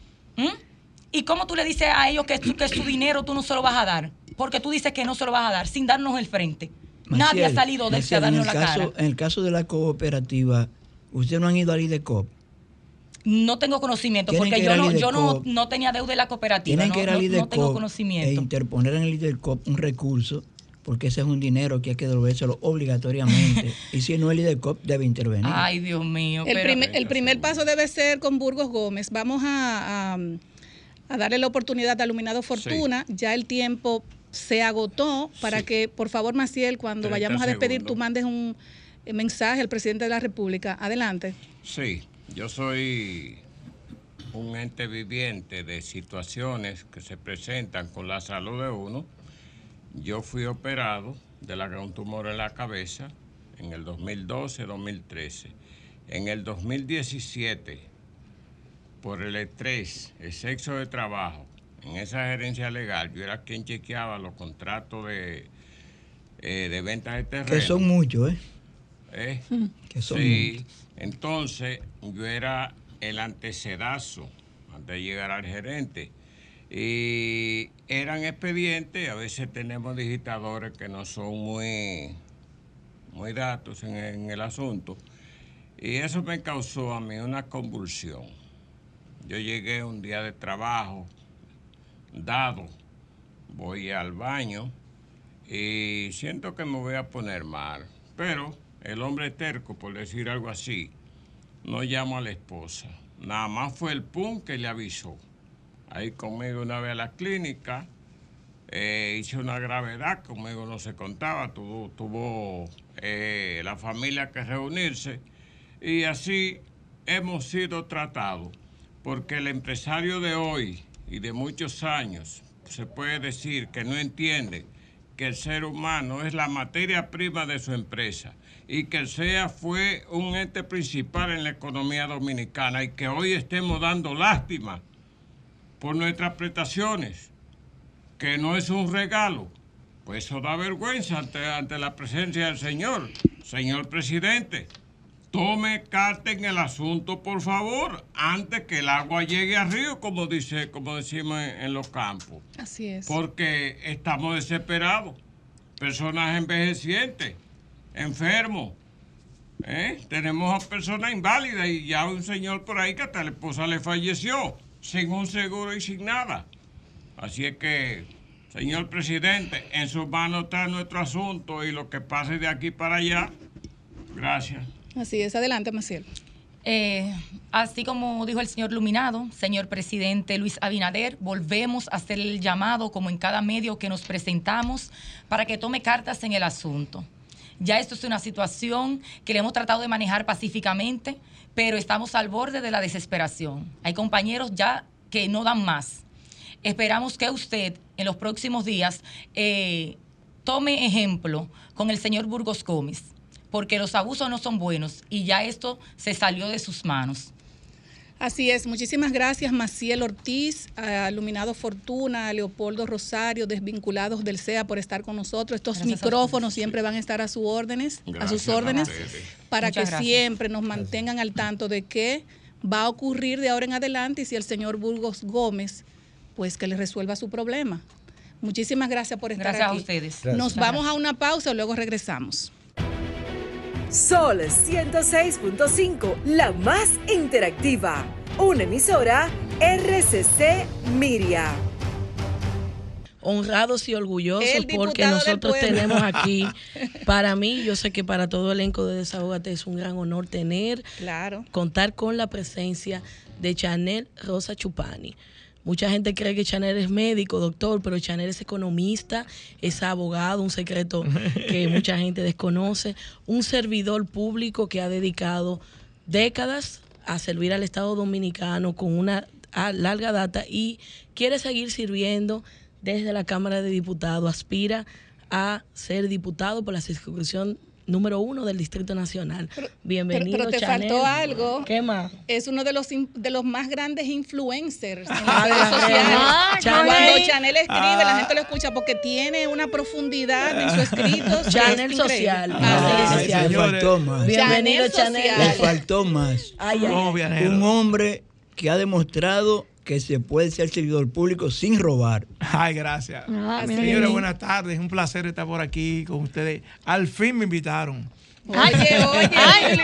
¿Y cómo tú le dices a ellos que, que su dinero tú no se lo vas a dar? Porque tú dices que no se lo vas a dar sin darnos el frente. Nadie ha salido de ese a darnos la caso, cara. En el caso de la cooperativa, ¿ustedes no han ido al IDECOP? No tengo conocimiento, porque yo, no, yo no, no, tenía deuda en la cooperativa. Tienen que ir al no, tengo conocimiento. E interponer en el IDECOP un recurso, porque ese es un dinero que hay que devolvérselo obligatoriamente. y si no, el IDECOP debe intervenir. Ay, Dios mío. El, primer, el primer paso debe ser con Burgos Gómez. Vamos a, a, darle la oportunidad a Iluminado Fortuna. Ya el tiempo se agotó para que, por favor, Maciel, cuando vayamos a despedir, tú mandes un mensaje al presidente de la República. Adelante. Sí. Yo soy un ente viviente de situaciones que se presentan con la salud de uno. Yo fui operado de la un tumor en la cabeza en el 2012-2013. En el 2017, por el estrés, el sexo de trabajo, en esa gerencia legal, yo era quien chequeaba los contratos de, eh, de ventas de terreno. Que son muchos, ¿eh? ¿Eh? Que son sí, entonces yo era el antecedazo antes de llegar al gerente. Y eran expedientes, a veces tenemos digitadores que no son muy, muy datos en, en el asunto. Y eso me causó a mí una convulsión. Yo llegué un día de trabajo, dado, voy al baño y siento que me voy a poner mal. Pero el hombre terco, por decir algo así, no llamo a la esposa. Nada más fue el PUN que le avisó. Ahí conmigo una vez a la clínica, eh, hice una gravedad, conmigo no se contaba, tuvo, tuvo eh, la familia que reunirse y así hemos sido tratados, porque el empresario de hoy y de muchos años se puede decir que no entiende que el ser humano es la materia prima de su empresa y que el SEA fue un ente principal en la economía dominicana y que hoy estemos dando lástima por nuestras prestaciones, que no es un regalo, pues eso da vergüenza ante, ante la presencia del Señor. Señor presidente, tome carta en el asunto, por favor, antes que el agua llegue al río, como, dice, como decimos en, en los campos. Así es. Porque estamos desesperados. Personas envejecientes, enfermos. ¿eh? Tenemos a personas inválidas y ya un señor por ahí que hasta la esposa le falleció, sin un seguro y sin nada. Así es que, señor presidente, en sus manos está nuestro asunto y lo que pase de aquí para allá. Gracias. Así es, adelante, Maciel. Eh, así como dijo el señor Luminado, señor presidente Luis Abinader, volvemos a hacer el llamado, como en cada medio que nos presentamos, para que tome cartas en el asunto. Ya esto es una situación que le hemos tratado de manejar pacíficamente, pero estamos al borde de la desesperación. Hay compañeros ya que no dan más. Esperamos que usted en los próximos días eh, tome ejemplo con el señor Burgos Gómez porque los abusos no son buenos y ya esto se salió de sus manos. Así es, muchísimas gracias Maciel Ortiz, a Iluminado Fortuna, a Leopoldo Rosario, desvinculados del CEA por estar con nosotros. Estos Gracias micrófonos siempre van a estar a sus órdenes, a sus órdenes, para Muchas que gracias. siempre nos mantengan al tanto de qué va a ocurrir de ahora en adelante y si el señor Burgos Gómez, pues que le resuelva su problema. Muchísimas gracias por estar Gracias a aquí. ustedes. Nos Gracias. vamos a una pausa y luego regresamos. Sol 106.5, la más interactiva. Una emisora RCC Miria. honrados y orgullosos porque nosotros tenemos aquí, para mí, yo sé que para todo el elenco de Desahógate es un gran honor tener, claro. contar con la presencia de Chanel Rosa Chupani. Mucha gente cree que Chanel es médico, doctor, pero Chanel es economista, es abogado, un secreto que mucha gente desconoce, un servidor público que ha dedicado décadas a servir al Estado Dominicano con una larga data y quiere seguir sirviendo desde la Cámara de Diputados, aspira a ser diputado por la circunscripción número uno del Distrito Nacional. Bienvenido, pero, pero te Chanel. faltó algo. ¿Qué más? Es uno de los de los más grandes influencers en las Ah, redes las sociales. redes. Ah, Cuando Chanel. Chanel escribe, la Ah. gente lo escucha porque tiene una profundidad en su escrito. Chanel es social. Le faltó más. Bienvenido, Chanel Chanel. Le faltó más. Ay, ay, ay. Un hombre que ha demostrado que se puede ser servidor público sin robar. Ay, gracias. Ah, Señores, buenas tardes. Es un placer estar por aquí con ustedes. Al fin me invitaron. Oye, oye,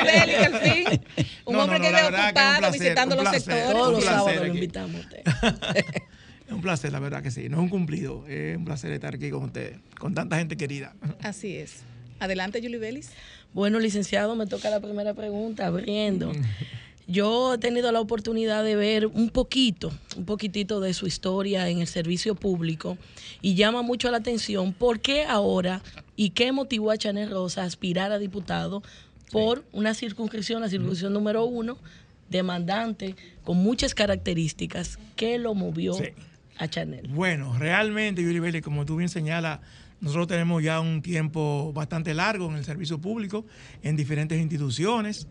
Belli, que al fin. Un No, hombre no, que no, la ve verdad que es un ocupado placer, visitando los placer, sectores. Todos los sábados lo invitamos a usted. Es un placer, la verdad que sí. No es un cumplido. Es un placer estar aquí con ustedes, con tanta gente querida. Así es. Adelante, Julie Bellis. Bueno, licenciado, me toca la primera pregunta, abriendo. Yo he tenido la oportunidad de ver un poquito, un poquitito de su historia en el servicio público y llama mucho la atención por qué ahora y qué motivó a Chanel Rosa a aspirar a diputado por una circunscripción, la circunscripción número uno demandante con muchas características. ¿Qué lo movió a Chanel? Bueno, realmente, Yuri Vélez, como tú bien señalas, nosotros tenemos ya un tiempo bastante largo en el servicio público, en diferentes instituciones.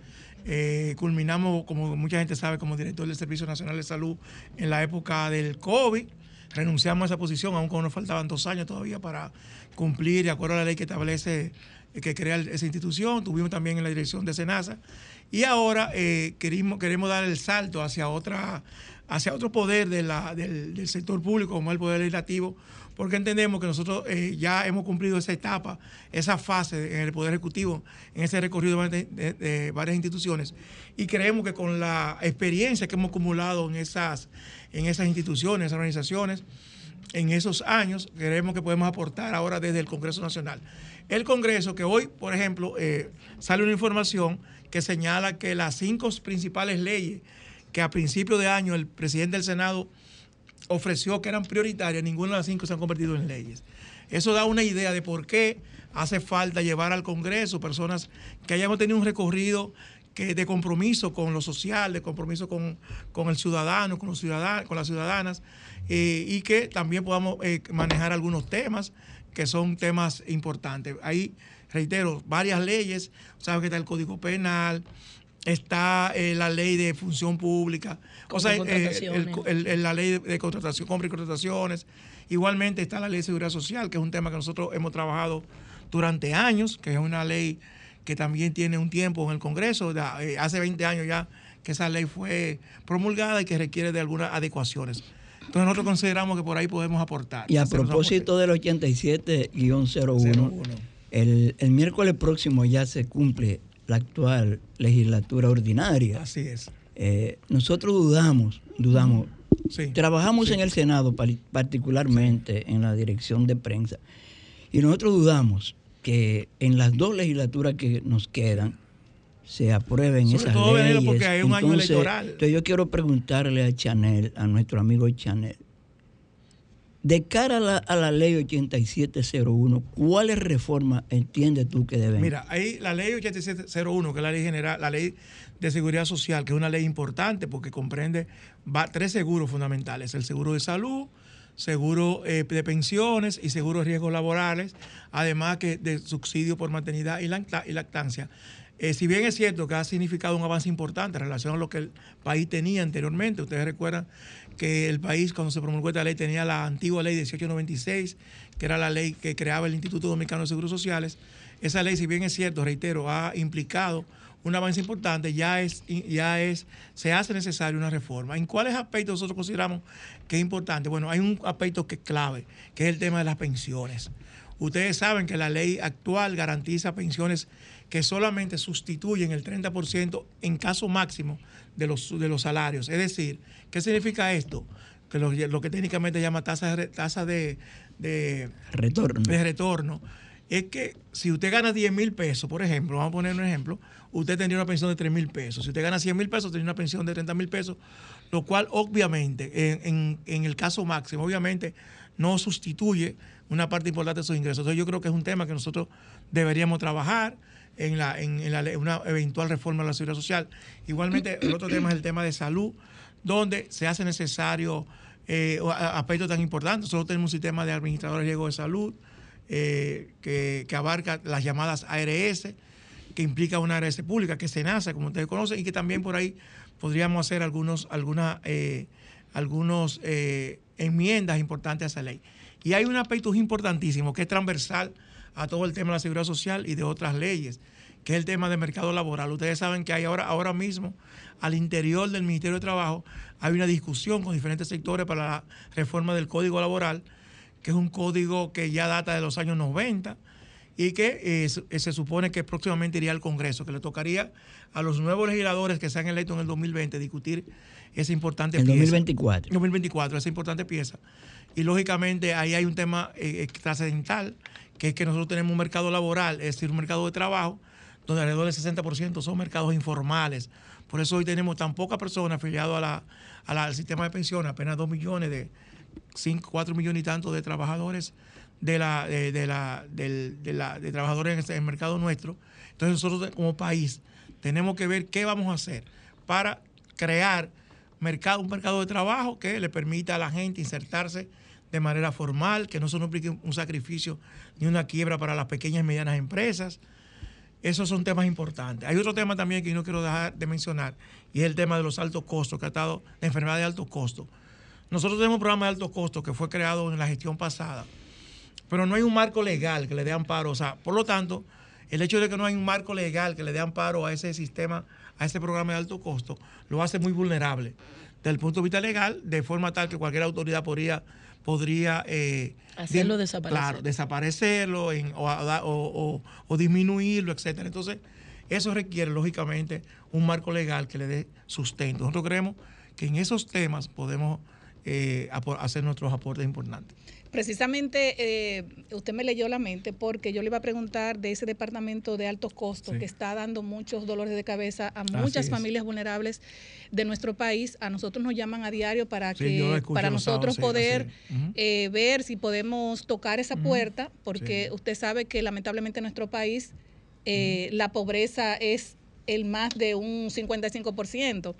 Eh, culminamos, como mucha gente sabe, como director del Servicio Nacional de Salud en la época del COVID. Renunciamos a esa posición, aun cuando nos faltaban dos años todavía para cumplir, de acuerdo a la ley que establece, eh, que crea esa institución. Tuvimos también en la dirección de SENASA. Y ahora eh, queremos, dar el salto hacia otra hacia otro poder del, del, sector público como el poder legislativo, porque entendemos que nosotros eh, ya hemos cumplido esa etapa, esa fase en el Poder Ejecutivo, en ese recorrido de, varias instituciones, y creemos que con la experiencia que hemos acumulado en esas, en esas instituciones, organizaciones, en esos años, creemos que podemos aportar ahora desde el Congreso Nacional. El Congreso, que hoy, por ejemplo, eh, sale una información que señala que las cinco principales leyes que a principio de año el presidente del Senado ofreció que eran prioritarias, ninguna de las cinco se han convertido en leyes. Eso da una idea de por qué hace falta llevar al Congreso personas que hayamos tenido un recorrido que de compromiso con lo social, de compromiso con, con el ciudadano, con, los ciudadanos, con las ciudadanas, eh, y que también podamos eh, manejar algunos temas que son temas importantes. Ahí, reitero, varias leyes, sabes que está el Código Penal, está eh, la ley de función pública, o sea, eh, el, el, la ley de contratación, compra y contrataciones. Igualmente está la ley de seguridad social, que es un tema que nosotros hemos trabajado durante años, que es una ley que también tiene un tiempo en el Congreso, eh, hace 20 años ya que esa ley fue promulgada y que requiere de algunas adecuaciones. Entonces nosotros consideramos que por ahí podemos aportar. Y a propósito del 87-01, el, el miércoles próximo ya se cumple la actual legislatura ordinaria. Así es. Eh, nosotros dudamos, dudamos. Sí, Trabajamos sí. en el Senado particularmente sí. en la dirección de prensa y nosotros dudamos que en las dos legislaturas que nos quedan se aprueben Sobre esas todo leyes. porque hay un entonces, año electoral. Entonces yo quiero preguntarle a Chanel, a nuestro amigo Chanel, de cara a la, ley 8701, ¿cuáles reformas entiendes tú que deben? Mira, ahí la ley 8701, que es la ley general, la ley de seguridad social, que es una ley importante porque comprende va, tres seguros fundamentales: el seguro de salud, seguro eh, de pensiones y seguro de riesgos laborales, además que de subsidio por maternidad y lactancia. Eh, si bien es cierto que ha significado un avance importante en relación a lo que el país tenía anteriormente, ustedes recuerdan que el país cuando se promulgó esta ley tenía la antigua ley 1896, que era la ley que creaba el Instituto Dominicano de Seguros Sociales. Esa ley, si bien es cierto, reitero, ha implicado un avance importante, ya es, ya es, se hace necesaria una reforma. ¿En cuáles aspectos nosotros consideramos que es importante? Bueno, hay un aspecto que es clave, que es el tema de las pensiones. Ustedes saben que la ley actual garantiza pensiones que solamente sustituyen el 30% en caso máximo de los, de los salarios. Es decir, ¿qué significa esto? Que lo, lo que técnicamente llama tasa, de, tasa de, de, retorno. de retorno es que si usted gana 10 mil pesos, por ejemplo, vamos a poner un ejemplo, usted tendría una pensión de 3 mil pesos. Si usted gana 100 mil pesos, tendría una pensión de 30 mil pesos, lo cual obviamente, en, en, en, el caso máximo, obviamente no sustituye una parte importante de sus ingresos. Entonces yo creo que es un tema que nosotros deberíamos trabajar en, la, en, una eventual reforma de la seguridad social. Igualmente, el otro tema es el tema de salud, donde se hace necesario eh, aspectos tan importantes. Nosotros tenemos un sistema de administradores de de salud eh, que, que, abarca las llamadas ARS, que implica una ARS pública, que es SENASA, como ustedes conocen, y que también por ahí podríamos hacer algunos, alguna, eh, algunos eh, enmiendas importantes a esa ley. Y hay un aspecto importantísimo que es transversal a todo el tema de la seguridad social y de otras leyes, que es el tema del mercado laboral. Ustedes saben que hay ahora, ahora mismo al interior del Ministerio de Trabajo hay una discusión con diferentes sectores para la reforma del Código Laboral, que es un código que ya data de los años 90 y que eh, se supone que próximamente iría al Congreso, que le tocaría a los nuevos legisladores que se han electo en el 2020 discutir esa importante el pieza. 2024. 2024, esa importante pieza. Y lógicamente ahí hay un tema eh, trascendental, que es que nosotros tenemos un mercado laboral, es decir, un mercado de trabajo, donde alrededor del 60% son mercados informales. Por eso hoy tenemos tan pocas personas afiliadas a la, a la, al sistema de pensiones, apenas 2 millones de 5, 4 millones y tantos de trabajadores de la, de, la, de, trabajadores en, este, en el mercado nuestro. Entonces nosotros como país tenemos que ver qué vamos a hacer para crear mercado, un mercado de trabajo que le permita a la gente insertarse de manera formal, que no implique un sacrificio ni una quiebra para las pequeñas y medianas empresas. Esos son temas importantes. Hay otro tema también que yo no quiero dejar de mencionar y es el tema de los altos costos, que ha estado la enfermedad de alto costo. Nosotros tenemos un programa de alto costo que fue creado en la gestión pasada, pero no hay un marco legal que le dé amparo. O sea, por lo tanto, el hecho de que no hay un marco legal que le dé amparo a ese sistema, a ese programa de alto costo, lo hace muy vulnerable desde el punto de vista legal, de forma tal que cualquier autoridad podría podría eh, hacerlo desaparecer. Claro, desaparecerlo o, o, disminuirlo, etcétera. Entonces, eso requiere, lógicamente, un marco legal que le dé sustento. Nosotros creemos que en esos temas podemos eh, hacer nuestros aportes importantes. Precisamente eh, usted me leyó la mente porque yo le iba a preguntar de ese departamento de altos costos que está dando muchos dolores de cabeza a muchas familias vulnerables de nuestro país. A nosotros nos llaman a diario para que para nosotros poder eh, ver si podemos tocar esa puerta porque usted sabe que lamentablemente en nuestro país eh, la pobreza es el más de un 55%.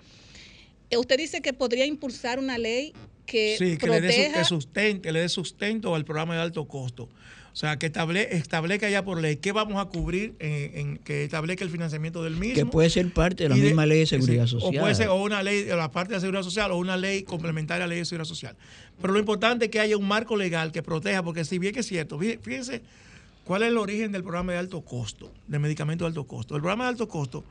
Usted dice que podría impulsar una ley que sí, que le dé que sustente, le dé sustento al programa de alto costo. O sea, que establezca ya por ley qué vamos a cubrir, en, que establezca el financiamiento del mismo. Que puede ser parte de la misma ley de seguridad social. O puede ser o una ley la parte de seguridad social o una ley complementaria a la ley de seguridad social. Pero lo importante es que haya un marco legal que proteja, porque si bien que es cierto, fíjense cuál es el origen del programa de alto costo, de medicamentos de alto costo. El programa de alto costo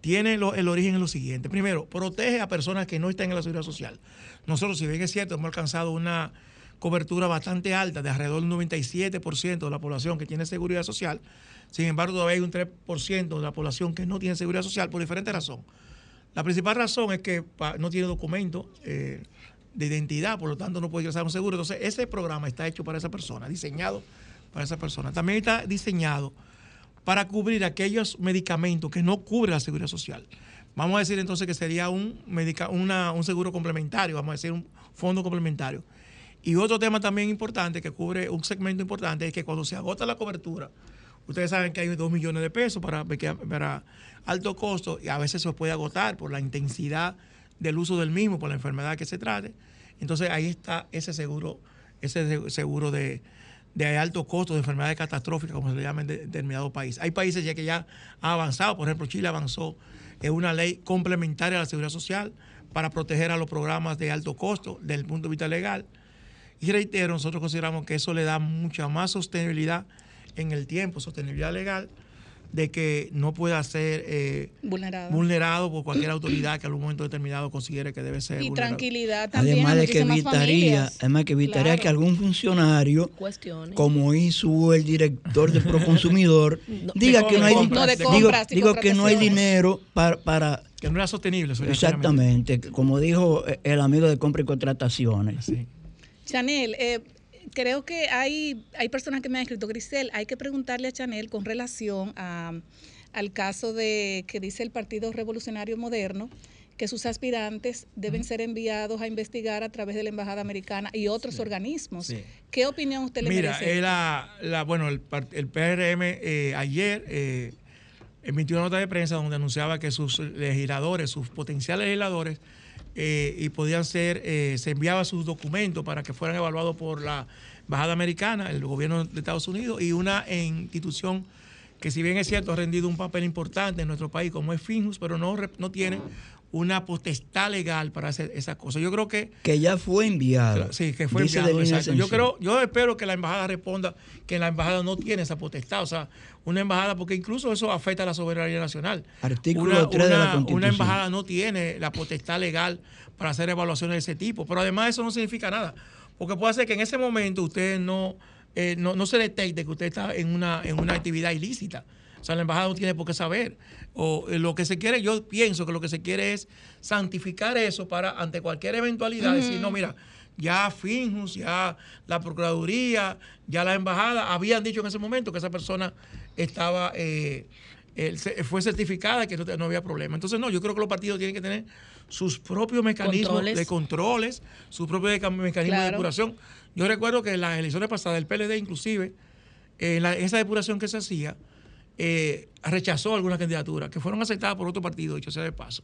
tiene el origen en lo siguiente. Primero, protege a personas que no están en la seguridad social. Nosotros, si bien es cierto, hemos alcanzado una cobertura bastante alta, de alrededor del 97% de la población que tiene seguridad social. Sin embargo, todavía hay un 3% de la población que no tiene seguridad social por diferentes razones. La principal razón es que no tiene documento eh, de identidad, por lo tanto no puede ingresar a un seguro. Entonces, ese programa está hecho para esa persona, diseñado para esa persona. También está diseñado para cubrir aquellos medicamentos que no cubre la seguridad social. Vamos a decir entonces que sería un, un seguro complementario, vamos a decir un fondo complementario. Y otro tema también importante que cubre un segmento importante es que cuando se agota la cobertura, ustedes saben que hay dos millones de pesos para, para alto costo y a veces se puede agotar por la intensidad del uso del mismo, por la enfermedad que se trate. Entonces ahí está ese seguro, ese seguro de, de alto costo, de enfermedades catastróficas, como se le llama en determinado país. Hay países ya que ya han avanzado, por ejemplo, Chile avanzó en una ley complementaria a la seguridad social para proteger a los programas de alto costo desde el punto de vista legal. Y reitero, nosotros consideramos que eso le da mucha más sostenibilidad en el tiempo, sostenibilidad legal, de que no pueda ser eh, vulnerado. por cualquier autoridad que en algún momento determinado considere que debe ser. Y tranquilidad también. Además de que evitaría, además que evitaría que algún funcionario, como hizo el director de Proconsumidor, diga que no hay, digo, que no hay dinero para, para que no era sostenible. Exactamente, como dijo el amigo de compra y contrataciones. Chanel, eh, creo que hay, hay personas que me han escrito, Grisel, hay que preguntarle a Chanel con relación a, al caso de que dice el Partido Revolucionario Moderno que sus aspirantes deben ser enviados a investigar a través de la Embajada Americana y otros organismos. ¿Qué opinión usted le Mira, merece? Mira, la, bueno, el, el PRM eh, ayer eh, emitió una nota de prensa donde anunciaba que sus legisladores, sus potenciales legisladores, eh, y podían ser, eh, se enviaba sus documentos para que fueran evaluados por la Embajada Americana, el gobierno de Estados Unidos y una institución que si bien es cierto ha rendido un papel importante en nuestro país como es Finjus, pero no, no tiene una potestad legal para hacer esas cosas. Yo creo que... Que ya fue enviado. Sí, que fue enviado. Yo, creo, yo espero que la embajada responda que la embajada no tiene esa potestad. O sea, una embajada, porque incluso eso afecta a la soberanía nacional. Artículo una, 3 de la Constitución. Una embajada no tiene la potestad legal para hacer evaluaciones de ese tipo. Pero además eso no significa nada. Porque puede ser que en ese momento usted no, eh, no, no, se detecte que usted está en una, en una actividad ilícita. O sea, la embajada no tiene por qué saber. O eh, lo que se quiere, yo pienso que lo que se quiere es santificar eso para ante cualquier eventualidad decir, no, mira, ya Finjus, ya la Procuraduría, ya la embajada habían dicho en ese momento que esa persona estaba, eh, fue certificada, que no, había problema. Entonces, no, yo creo que los partidos tienen que tener sus propios mecanismos de controles, sus propios mecanismos de depuración. Yo recuerdo que en las elecciones pasadas, el PLD inclusive, en esa depuración que se hacía, eh, rechazó algunas candidaturas que fueron aceptadas por otro partido, dicho sea de paso.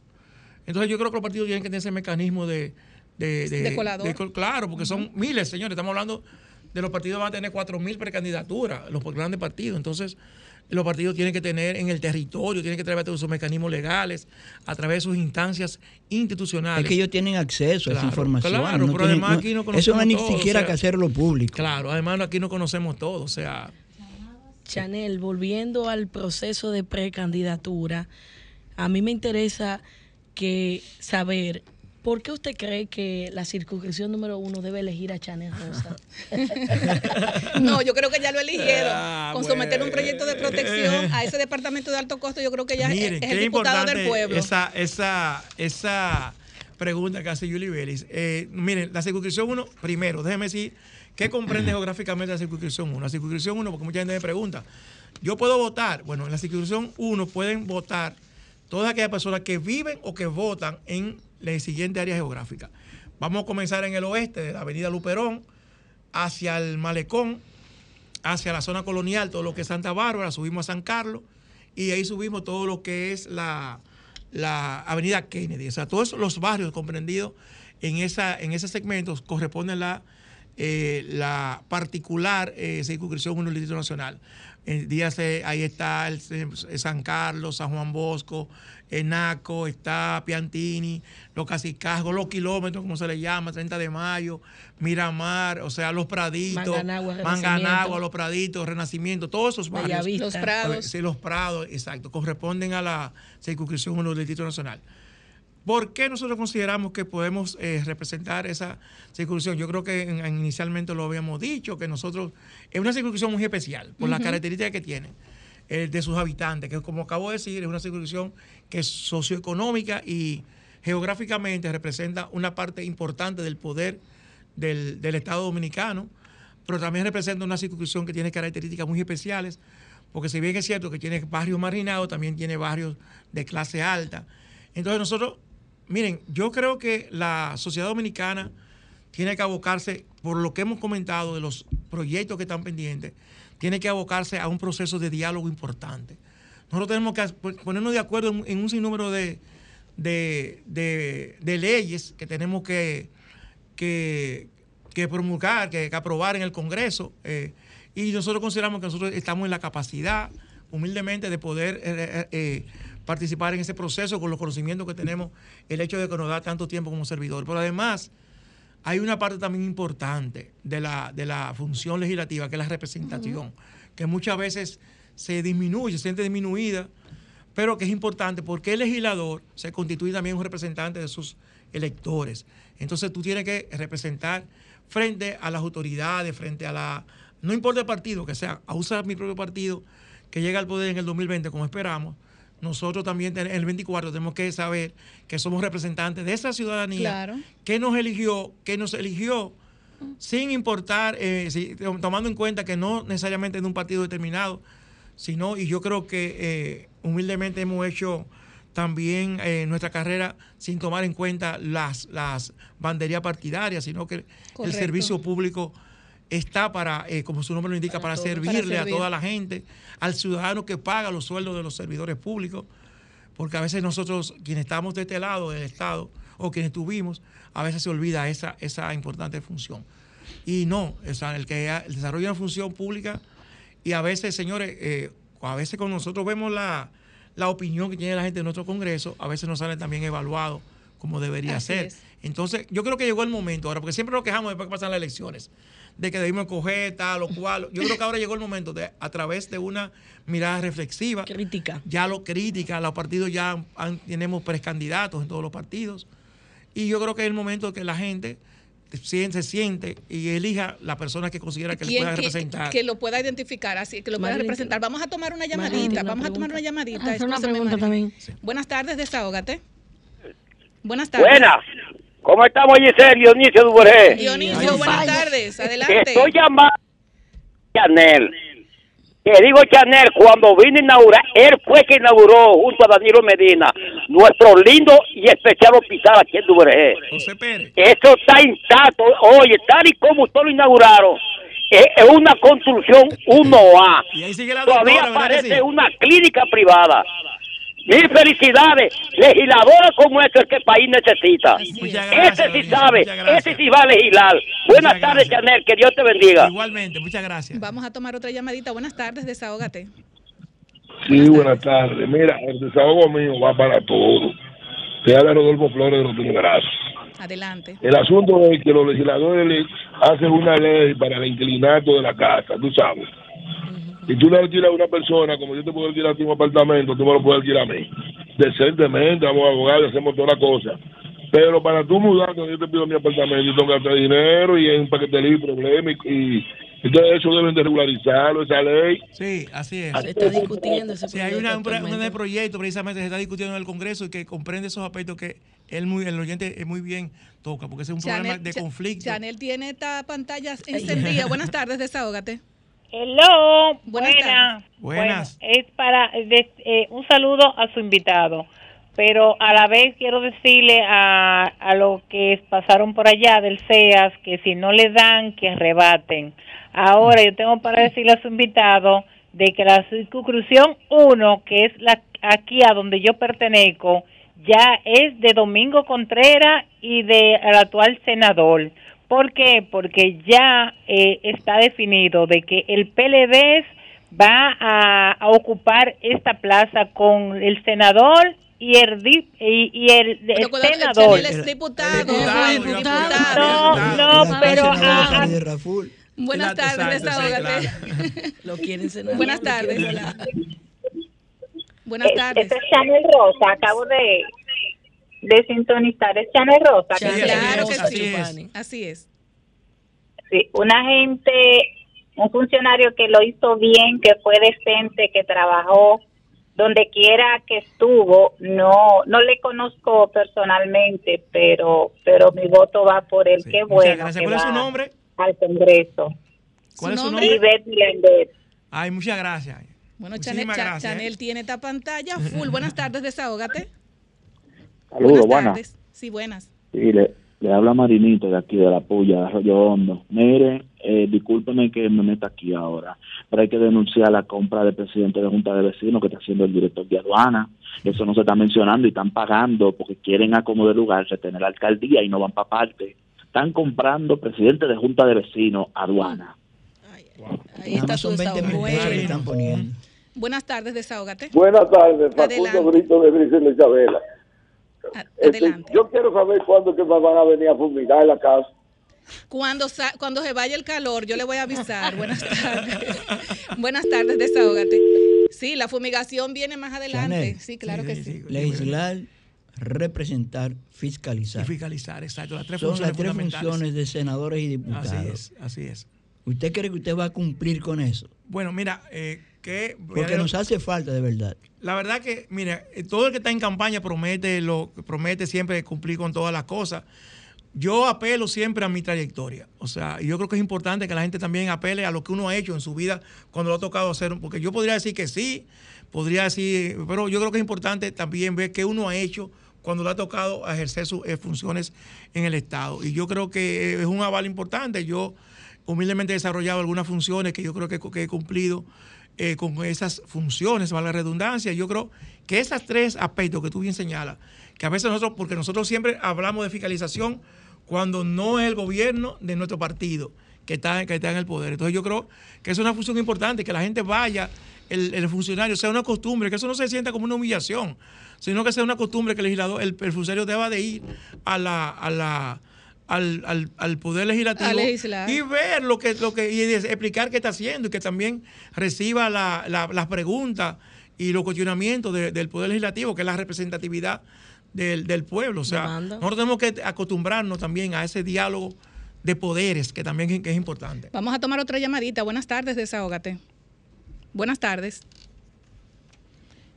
Entonces yo creo que los partidos tienen que tener ese mecanismo de... De, De colador. claro, porque son miles, señores. Estamos hablando de los partidos van a tener 4.000 precandidaturas, los grandes partidos. Entonces, los partidos tienen que tener en el territorio, tienen que traer todos sus mecanismos legales a través de sus instancias institucionales. Es que ellos tienen acceso a esa información. Claro, no pero tienen- además no- aquí no Eso conocemos no es ni todo, siquiera o sea, que hacerlo público. Claro, además aquí no conocemos todo, o sea... Chanel, volviendo al proceso de precandidatura, a mí me interesa que saber por qué usted cree que la circunscripción número uno debe elegir a Chanel Rosa. No, yo creo que ya lo eligieron. Ah, Con someter un proyecto de protección a ese departamento de alto costo, yo creo que ya es- Miren, es, qué el diputado del pueblo. Esa, esa, esa pregunta que hace Julie Vélez. Eh, miren, la circunscripción 1, primero, déjeme decir, ¿qué comprende geográficamente la circunscripción 1? La circunscripción 1, porque mucha gente me pregunta, ¿yo puedo votar? Bueno, en la circunscripción 1 pueden votar todas aquellas personas que viven o que votan en la siguiente área geográfica. Vamos a comenzar en el oeste, de la avenida Luperón, hacia el Malecón, hacia la zona colonial, todo lo que es Santa Bárbara, subimos a San Carlos y ahí subimos todo lo que es la, la avenida Kennedy. O sea, todos los barrios comprendidos en, esa, en ese segmento corresponden a la, eh, la particular eh, circunscripción 1 del Distrito Nacional. En dígase, ahí está el, eh, San Carlos, San Juan Bosco, Enaco, está Piantini, los Casicasgos, los kilómetros, como se le llama, 30 de mayo, Miramar, o sea, los Praditos, Manganagua, Manganagua, Renacimiento. los Praditos, Renacimiento, todos esos barrios. Los Prados. Sí, los Prados, exacto, corresponden a la circunscripción 1 del Distrito Nacional. ¿Por qué nosotros consideramos que podemos eh, representar esa circunscripción? Yo creo que en- en- inicialmente lo habíamos dicho, que nosotros es una circunscripción muy especial por las características que tiene eh, de sus habitantes, que como acabo de decir, es una circunscripción que es socioeconómica y geográficamente representa una parte importante del poder del, del Estado dominicano, pero también representa una circunscripción que tiene características muy especiales, porque si bien es cierto que tiene barrios marginados, también tiene barrios de clase alta. Entonces nosotros, miren, yo creo que la sociedad dominicana tiene que abocarse, por lo que hemos comentado de los proyectos que están pendientes, tiene que abocarse a un proceso de diálogo importante. Nosotros tenemos que ponernos de acuerdo en, un sinnúmero de, de, de- de leyes que tenemos que, que, que promulgar, que, aprobar en el Congreso. eh, y nosotros consideramos que nosotros estamos en la capacidad, humildemente, de poder eh, eh, participar en ese proceso con los conocimientos que tenemos, el hecho de que nos da tanto tiempo como servidor. Pero además, hay una parte también importante de la, de la función legislativa, que es la representación, que muchas veces se disminuye, se siente disminuida, pero que es importante porque el legislador se constituye también un representante de sus electores. Entonces tú tienes que representar frente a las autoridades, frente a la... No importa el partido que sea, a usar mi propio partido que llega al poder en el 2020 como esperamos, nosotros también el 24 tenemos que saber que somos representantes de esa ciudadanía Claro. que nos eligió, que nos eligió sin importar, eh, si- tomando en cuenta que no necesariamente de un partido determinado, sino, y yo creo que eh, humildemente hemos hecho también eh, nuestra carrera sin tomar en cuenta las, las banderías partidarias, sino que el servicio público está para, eh, como su nombre lo indica, para, todo, servirle para a toda la gente, al ciudadano que paga los sueldos de los servidores públicos, porque a veces nosotros, quienes estamos de este lado del Estado, o quienes tuvimos, a veces se olvida esa, esa importante función. Y no, o sea, el que ha- el desarrollo de una función pública, y a veces, señores, eh, a veces cuando nosotros vemos la, la opinión que tiene la gente en nuestro Congreso, a veces no sale también evaluado como debería Así ser. es. Entonces, yo creo que llegó el momento ahora, porque siempre nos quejamos después que pasan las elecciones, de que debimos coger tal o cual. Yo creo que ahora llegó el momento de, a través de una mirada reflexiva. Crítica. Ya lo crítica, los partidos ya han- tenemos precandidatos en todos los partidos. Y yo creo que es el momento que la gente se siente y elija la persona que considera que le ¿Quién pueda que- representar. Que, lo pueda identificar, así que lo pueda representar. Vamos a tomar una llamadita, una vamos a tomar una llamadita. Hacer una pregunta también. Buenas tardes, desahógate. Buenas tardes. Buenas. ¿Cómo estamos, Giselle? Dionisio Duvergé. Dionisio, buenas tardes. Adelante. Estoy llamando a Chanel. Que digo Chanel, cuando vino a inaugurar, él fue que inauguró junto a Danilo Medina nuestro lindo y especial hospital aquí en Duvergé. José Pérez. Eso está intacto. Oye, tal y como ustedes lo inauguraron, es, una construcción 1A. Y ahí sigue la Todavía doctora, ¿verdad que parece sí? una clínica privada. Mis felicidades, legisladora como este que el país necesita. Ese sí sabe, ese sí va a legislar. Buenas tardes, Chanel, que Dios te bendiga. Igualmente, muchas gracias. Vamos a tomar otra llamadita. Buenas tardes, desahógate. Sí, buenas tardes. Mira, el desahogo mío va para todos. Te habla Rodolfo Flores de los Timbrazos. Adelante. El asunto es que los legisladores le hacen una ley para el inquilinato de la casa, tú sabes. Y tú le alquilas a una persona, como yo te puedo alquilar a ti un apartamento, tú me lo puedes alquilar a mí. Decentemente, vamos a abogar, hacemos toda la cosa. Pero para tú mudarte, yo te pido mi apartamento, yo tengo que gastar dinero y es un paquete de problema y, y entonces eso deben de regularizarlo, esa ley. Sí, así es. Se está discutiendo ese Sí, hay una, un, un proyecto precisamente se está discutiendo en el Congreso y que comprende esos aspectos que él muy, el oyente muy bien toca, porque ese es un problema de conflicto. Chanel tiene esta pantalla encendida. Buenas tardes, desahógate. Hello, Buenas buenas. tardes. Buenas. Bueno, es para de- eh, un saludo a su invitado, pero a la vez quiero decirle a, a los que pasaron por allá del CEAS que si no le dan, que arrebaten. Ahora yo tengo para decirle a su invitado de que la circunscripción 1, que es la aquí a donde yo pertenezco, ya es de Domingo Contreras y de el actual senador. ¿Por qué? Porque ya eh, está definido de que el PLD va a, a ocupar esta plaza con el senador y el di- y, y el, el Pero senador. Diputado. diputado, diputado. No, no, pero ah, Buenas tardes, desahógate. Lo quieren senador. Buenas tardes. Buenas Es- tardes. Este es Chanel Rosa, acabo de, de sintonizar. Es Chanel Rosa. que Claro que sí. Así es. Sí, una gente, un funcionario que lo hizo bien, que fue decente, que trabajó donde quiera que estuvo. No, no le conozco personalmente, pero, pero mi voto va por él. Qué bueno. gracias. que ¿Cuál es su nombre? Al Congreso. ¿Cuál es su nombre? Ivette. Ay, muchas gracias. Bueno, Chanel, Muchísimas Cha- gracias, ¿eh? Chanel tiene esta pantalla full. Buenas tardes, desahógate. Saludos, buenas. Sí, buenas. Sí, le, le habla Marinito de aquí, de la Puya, de Arroyo Hondo. Mire, eh, discúlpeme que me meta aquí ahora, pero hay que denunciar la compra del presidente de Junta de Vecinos que está haciendo el director de aduana. Eso no se está mencionando y están pagando porque quieren acomodar lugar, retener la alcaldía y no van para parte. Están comprando presidente de Junta de Vecinos, aduana. Ahí está su son 20 mil desahogo. pesos que Bueno. están poniendo. Buenas tardes, desahógate. Buenas tardes, Facundo Adelante. Brito de Grisel Isabela. Este, yo quiero saber cuándo que van a venir a fumigar la casa. Cuando, sa- cuando se vaya el calor, yo le voy a avisar. Buenas tardes. Buenas tardes, desahógate. Sí, la fumigación viene más adelante. Chanel. Sí, claro que sí. Legislar, representar, fiscalizar. Y fiscalizar, exacto. Las tres Son funciones las tres funciones de senadores y diputados. Así es, así es. ¿Usted cree que usted va a cumplir con eso? Bueno, mira, eh, que... Porque nos hace falta de verdad. La verdad que, mira, eh, todo el que está en campaña promete, lo, promete siempre cumplir con todas las cosas. Yo apelo siempre a mi trayectoria. O sea, yo creo que es importante que la gente también apele a lo que uno ha hecho en su vida cuando lo ha tocado hacer. Porque yo podría decir que sí, podría decir, pero yo creo que es importante también ver qué uno ha hecho cuando le ha tocado ejercer sus eh, funciones en el Estado. Y yo creo que es un aval importante. Yo humildemente he desarrollado algunas funciones que yo creo que he cumplido eh, con esas funciones, valga la redundancia. Yo creo que esos tres aspectos que tú bien señalas, que a veces nosotros, porque nosotros siempre hablamos de fiscalización cuando no es el gobierno de nuestro partido que está, que está en el poder. Entonces yo creo que es una función importante, que la gente vaya, el, el funcionario, sea una costumbre, que eso no se sienta como una humillación, sino que sea una costumbre que el legislador, el, el funcionario deba de ir a la, a la al, al, al poder legislativo y ver lo que, lo que y explicar qué está haciendo y que también reciba la- la- las preguntas y los cuestionamientos de- del poder legislativo, que es la representatividad del, del pueblo. O sea, Demanda. nosotros tenemos que acostumbrarnos también a ese diálogo de poderes que también es, que es importante. Vamos a tomar otra llamadita. Buenas tardes, desahógate. Buenas tardes.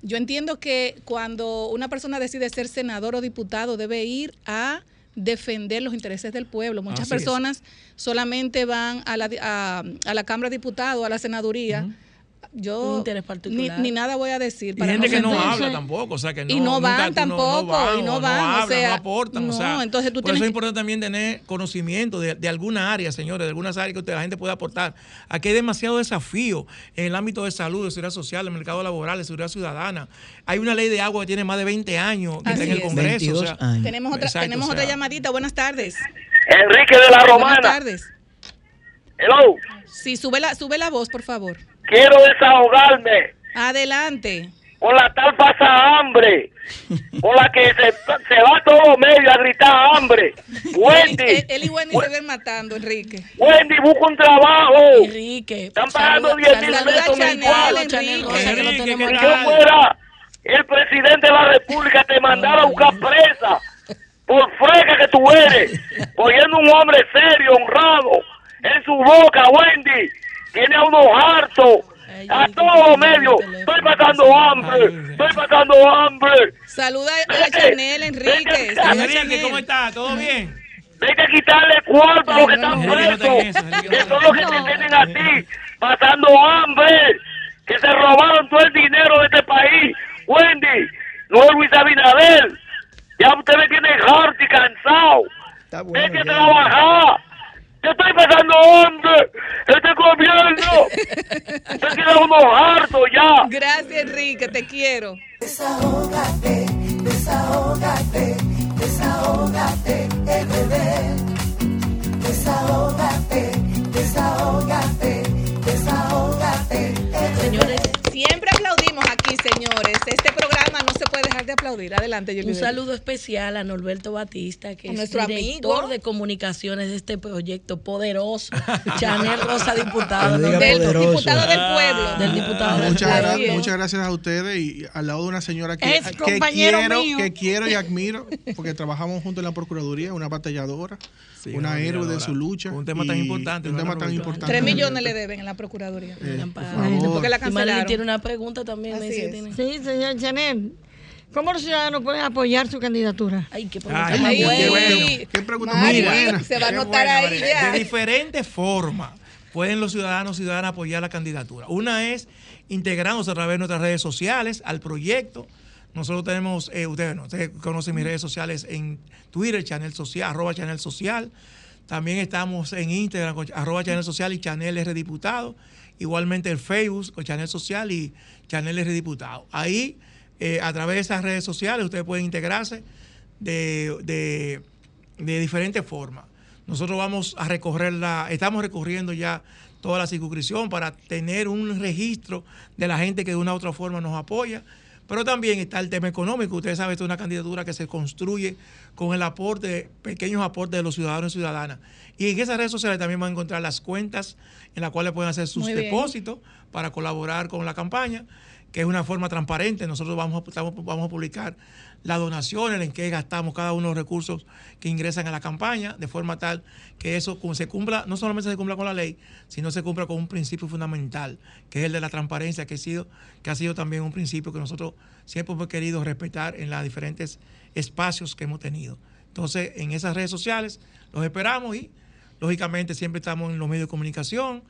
Yo entiendo que cuando una persona decide ser senador o diputado debe ir a defender los intereses del pueblo. Muchas Así es. personas solamente van a la, a, a la Cámara de Diputados, a la senaduría, yo interés ni, particular. ni nada voy a decir. Y para gente que no sentirse- habla tampoco, o sea que no. y no nunca van tampoco, y no o van, o hablan, sea, no aportan, o no, sea, entonces tú por eso tienes- es importante también tener conocimiento de, de alguna área, señores, de algunas áreas que usted- la gente puede aportar. Aquí hay demasiado desafío en el ámbito de salud, de seguridad social, del mercado laboral, de seguridad ciudadana. Hay una ley de agua que tiene más de 20 años que está en el es. Congreso. o sea, Tenemos otra, Exacto, tenemos o otra llamadita. Buenas tardes. Enrique de la Romana. Buenas tardes. Hello. Sí, sube la, sube la voz, por favor. Quiero desahogarme Adelante. con la tal pasa hambre, con la que se, se va todo medio a gritar hambre. Wendy, Él, él y Wendy se ven matando, Enrique. Wendy, busca un trabajo. Enrique. Están pagando saluda- 10 mil pesos Chanel, mensuales. Enrique. Si yo fuera el presidente de la República, te mandara a buscar presa por frega que tú eres, poniendo un hombre serio, honrado, en su boca, Wendy. Tiene a unos hartos, a todos los medios. Estoy pasando hambre, estoy pasando hambre. Saluda a Chanel, Enrique. A Enrique. ¿cómo está? ¿Todo bien? Hay que quitarle cuarto a los que están presos, que son los que te tienen a ti pasando hambre, que se robaron todo el dinero de este país. Wendy, no es Luis Abinader. Ya usted me tiene harto y cansado. Hay que trabajar. Yo estoy pasando hambre. Este gobierno. Usted tiene unos hartos ya. Gracias, Enrique. Te quiero. Desahógate, desahógate, desahógate, RD. Desahógate, desahógate, desahógate, Señores, Siempre aplaudimos aquí, señores. Este programa no se puede dejar de aplaudir. Adelante, Yulibel. Un saludo especial a Norberto Batista, que A es nuestro director amigo. de comunicaciones de este proyecto poderoso. Chanel Rosa, diputado. Del poderoso. diputado del pueblo. Del diputado del Muchas, pueblo. gra- muchas gracias a ustedes y al lado de una señora que, Es que compañero quiero, mío. que quiero y admiro, porque trabajamos juntos en la Procuraduría, una batalladora, Sí, una una héroe de su lucha. Un tema tan importante, Un ¿no, tema tan importante. Tres millones le deben en la Procuraduría. Eh, por favor. Porque la cancelaron. tiene una pregunta también. Así me dice, es. tiene- Sí, señor Chanel. ¿Cómo los ciudadanos pueden apoyar su candidatura? Ay, qué Ay, pregunta qué bueno. Qué pregunta muy buena. se va a bueno, ahí María. ya. De diferentes formas pueden los ciudadanos y ciudadanas apoyar la candidatura. Una es integrándose a través de nuestras redes sociales al proyecto. Nosotros tenemos, eh, ustedes, no, ustedes conocen mis redes sociales en Twitter, Chanel Social, arroba Chanel Social. También estamos en Instagram con arroba Chanel Social y Chanel R Diputado. Igualmente en Facebook con Chanel Social y Chanel R Diputado. Ahí, eh, a través de esas redes sociales, ustedes pueden integrarse de, de- de diferentes formas. Nosotros vamos a recorrer la, estamos recorriendo ya toda la circunscripción para tener un registro de la gente que de una u otra forma nos apoya. Pero también está el tema económico. Ustedes saben, esta es una candidatura que se construye con el aporte, pequeños aportes de los ciudadanos y ciudadanas. Y en esas redes sociales también van a encontrar las cuentas en las cuales pueden hacer sus depósitos para colaborar con la campaña, que es una forma transparente. Nosotros vamos a, vamos a publicar las donaciones, en qué gastamos cada uno de los recursos que ingresan a la campaña, de forma tal que eso se cumpla, no solamente se cumpla con la ley, sino se cumpla con un principio fundamental, que es el de la transparencia, que ha sido, que ha sido también un principio que nosotros siempre hemos querido respetar en los diferentes espacios que hemos tenido. Entonces, en esas redes sociales los esperamos y, lógicamente, siempre estamos en los medios de comunicación,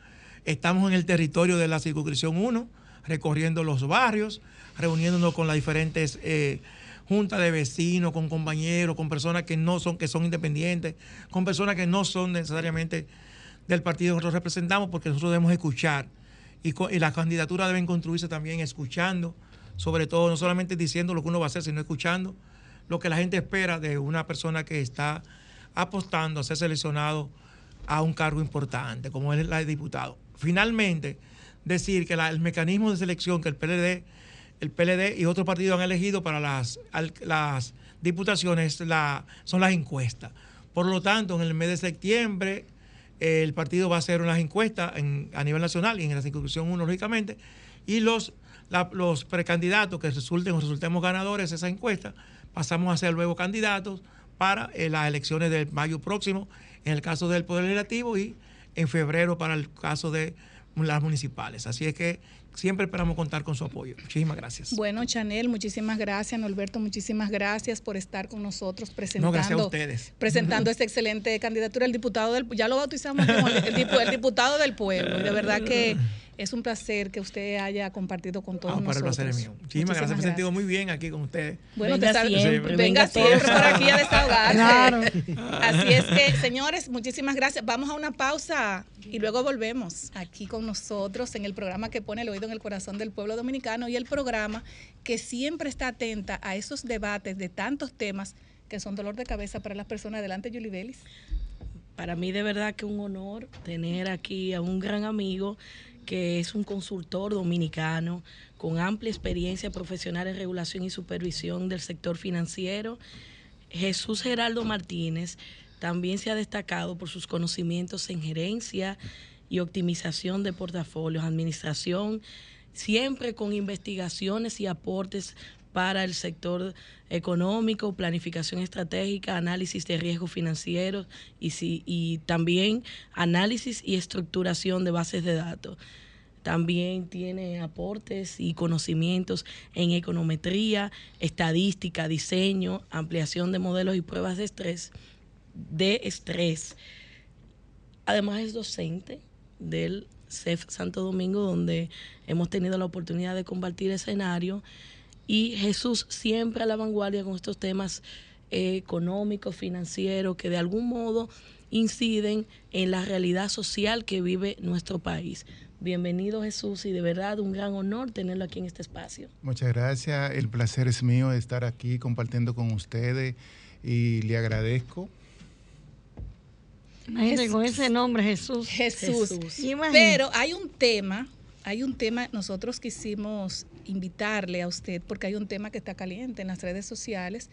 estamos en el territorio de la circunscripción 1, recorriendo los barrios, reuniéndonos con las diferentes eh, juntas de vecinos, con compañeros, con personas que no son, que son independientes, con personas que no son necesariamente del partido que nosotros representamos, porque nosotros debemos escuchar. Y, las candidaturas deben construirse también escuchando, sobre todo, no solamente diciendo lo que uno va a hacer, sino escuchando lo que la gente espera de una persona que está apostando a ser seleccionado a un cargo importante, como es la de diputado. Finalmente, decir que el mecanismo de selección que el PLD, el PLD y otros partidos han elegido para las, diputaciones la, son las encuestas. Por lo tanto, en el mes de septiembre, el partido va a hacer unas encuestas en- a nivel nacional y en la circunscripción 1, lógicamente, y los precandidatos que resulten o resultemos ganadores de esa encuesta, pasamos a ser luego candidatos para eh, las elecciones del mayo próximo, en el caso del Poder Legislativo, y en febrero para el caso de las municipales. Así es que siempre esperamos contar con su apoyo. Muchísimas gracias. Bueno, Chanel, muchísimas gracias. Norberto, muchísimas gracias por estar con nosotros presentando, No, gracias a ustedes. presentando esta excelente candidatura. El diputado del, ya lo bautizamos como el, el dipu- el diputado del pueblo. Y de verdad que es un placer que usted haya compartido con todos Ah, para el nosotros. placer es mío. Muchísimas gracias. Me he sentido muy bien aquí con ustedes. Bueno, Venga te sal- siempre, venga siempre por aquí a desahogarse. Claro. Así es que, señores, muchísimas gracias. Vamos a una pausa y luego volvemos aquí con nosotros en el programa que pone el oído en el corazón del pueblo dominicano y el programa que siempre está atenta a esos debates de tantos temas que son dolor de cabeza para las personas. Adelante, Julie Vélez. Para mí de verdad que un honor tener aquí a un gran amigo que es un consultor dominicano con amplia experiencia profesional en regulación y supervisión del sector financiero. Jesús Geraldo Martínez también se ha destacado por sus conocimientos en gerencia y optimización de portafolios, administración, siempre con investigaciones y aportes para el sector económico, planificación estratégica, análisis de riesgos financieros y, si- y también análisis y estructuración de bases de datos. También tiene aportes y conocimientos en econometría, estadística, diseño, ampliación de modelos y pruebas de estrés, de estrés. Además es docente del CEF Santo Domingo, donde hemos tenido la oportunidad de compartir escenario. Y Jesús siempre a la vanguardia con estos temas eh, económicos, financieros, que de algún modo inciden en la realidad social que vive nuestro país. Bienvenido Jesús y de verdad un gran honor tenerlo aquí en este espacio. Muchas gracias. El placer es mío de estar aquí compartiendo con ustedes y le agradezco. Imagínate con ese nombre, Jesús. Jesús. Pero hay un tema, hay un tema, nosotros quisimos invitarle a usted porque hay un tema que está caliente en las redes sociales,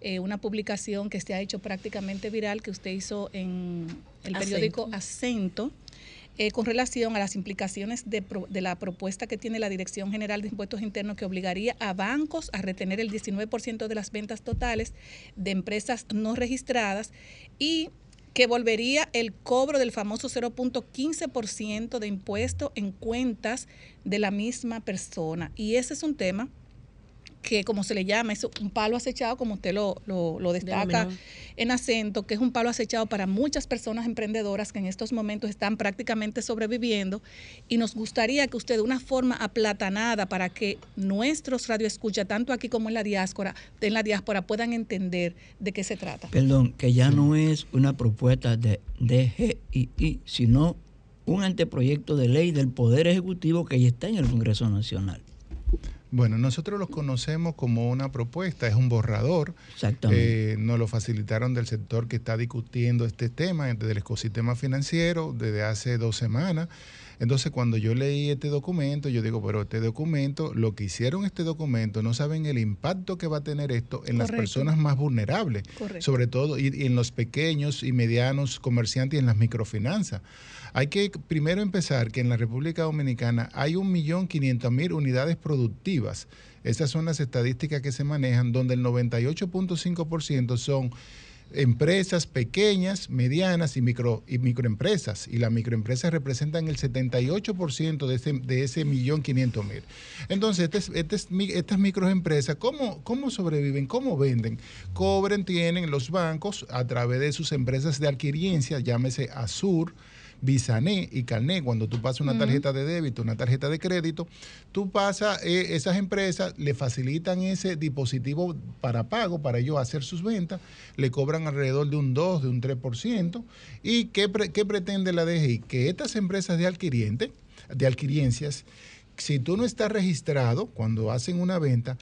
eh, una publicación que se ha hecho prácticamente viral que usted hizo en el periódico Acento. eh, con relación a las implicaciones de, pro- de la propuesta que tiene la Dirección General de Impuestos Internos que obligaría a bancos a retener el 19% de las ventas totales de empresas no registradas y que volvería el cobro del famoso 0.15% de impuesto en cuentas de la misma persona. Y ese es un tema que, como se le llama, es un palo acechado, como usted lo, lo, lo destaca en acento, que es un palo acechado para muchas personas emprendedoras que en estos momentos están prácticamente sobreviviendo. Y nos gustaría que usted, de una forma aplatanada, para que nuestros radioescuchas, tanto aquí como en la diáspora, en la diáspora puedan entender de qué se trata. Perdón, que ya no es una propuesta de DGII, sino un anteproyecto de ley del Poder Ejecutivo que ya está en el Congreso Nacional. Bueno, nosotros los conocemos como una propuesta, es un borrador. Exactamente. Eh, nos lo facilitaron del sector que está discutiendo este tema, del ecosistema financiero, desde hace dos semanas. Entonces, cuando yo leí este documento, yo digo, pero este documento, lo que hicieron este documento, no saben el impacto que va a tener esto en las personas más vulnerables, Correcto. sobre todo y, y en los pequeños y medianos comerciantes y en las microfinanzas. Hay que primero empezar que en la República Dominicana hay 1.500.000 unidades productivas. Esas son las estadísticas que se manejan, donde el 98.5% son empresas pequeñas, medianas y, micro, y microempresas. Y las microempresas representan el 78% de ese, de ese millón quinientos mil. Entonces, este es- este estas microempresas, ¿cómo, ¿cómo sobreviven? ¿Cómo venden? Cobren, tienen los bancos a través de sus empresas de adquiriencia, llámese Azur, Bisané y Carné, cuando tú pasas una tarjeta de débito, una tarjeta de crédito, tú pasas, eh, esas empresas le facilitan ese dispositivo para pago, para ellos hacer sus ventas, le cobran alrededor de un 2, de un 3%. ¿Y qué, pre- qué pretende la DGI? Que estas empresas de adquiriente, de adquiriencias, si tú no estás registrado cuando hacen una venta,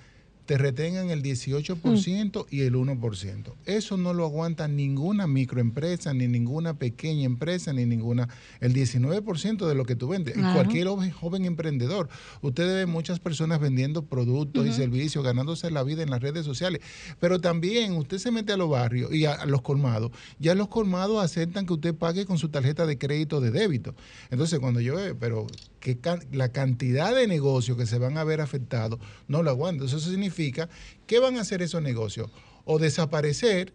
te retengan el 18% y el 1%. Eso no lo aguanta ninguna microempresa, ni ninguna pequeña empresa, ni ninguna... El 19% de lo que tú vendes. Y Claro. cualquier joven, joven emprendedor. Usted ve muchas personas vendiendo productos y servicios, ganándose la vida en las redes sociales. Pero también usted se mete a los barrios y a, a los colmados. Ya los colmados aceptan que usted pague con su tarjeta de crédito o de débito. Entonces, cuando yo veo, pero que la cantidad de negocios que se van a ver afectados no lo aguanto. Eso significa, ¿qué van a hacer esos negocios? O desaparecer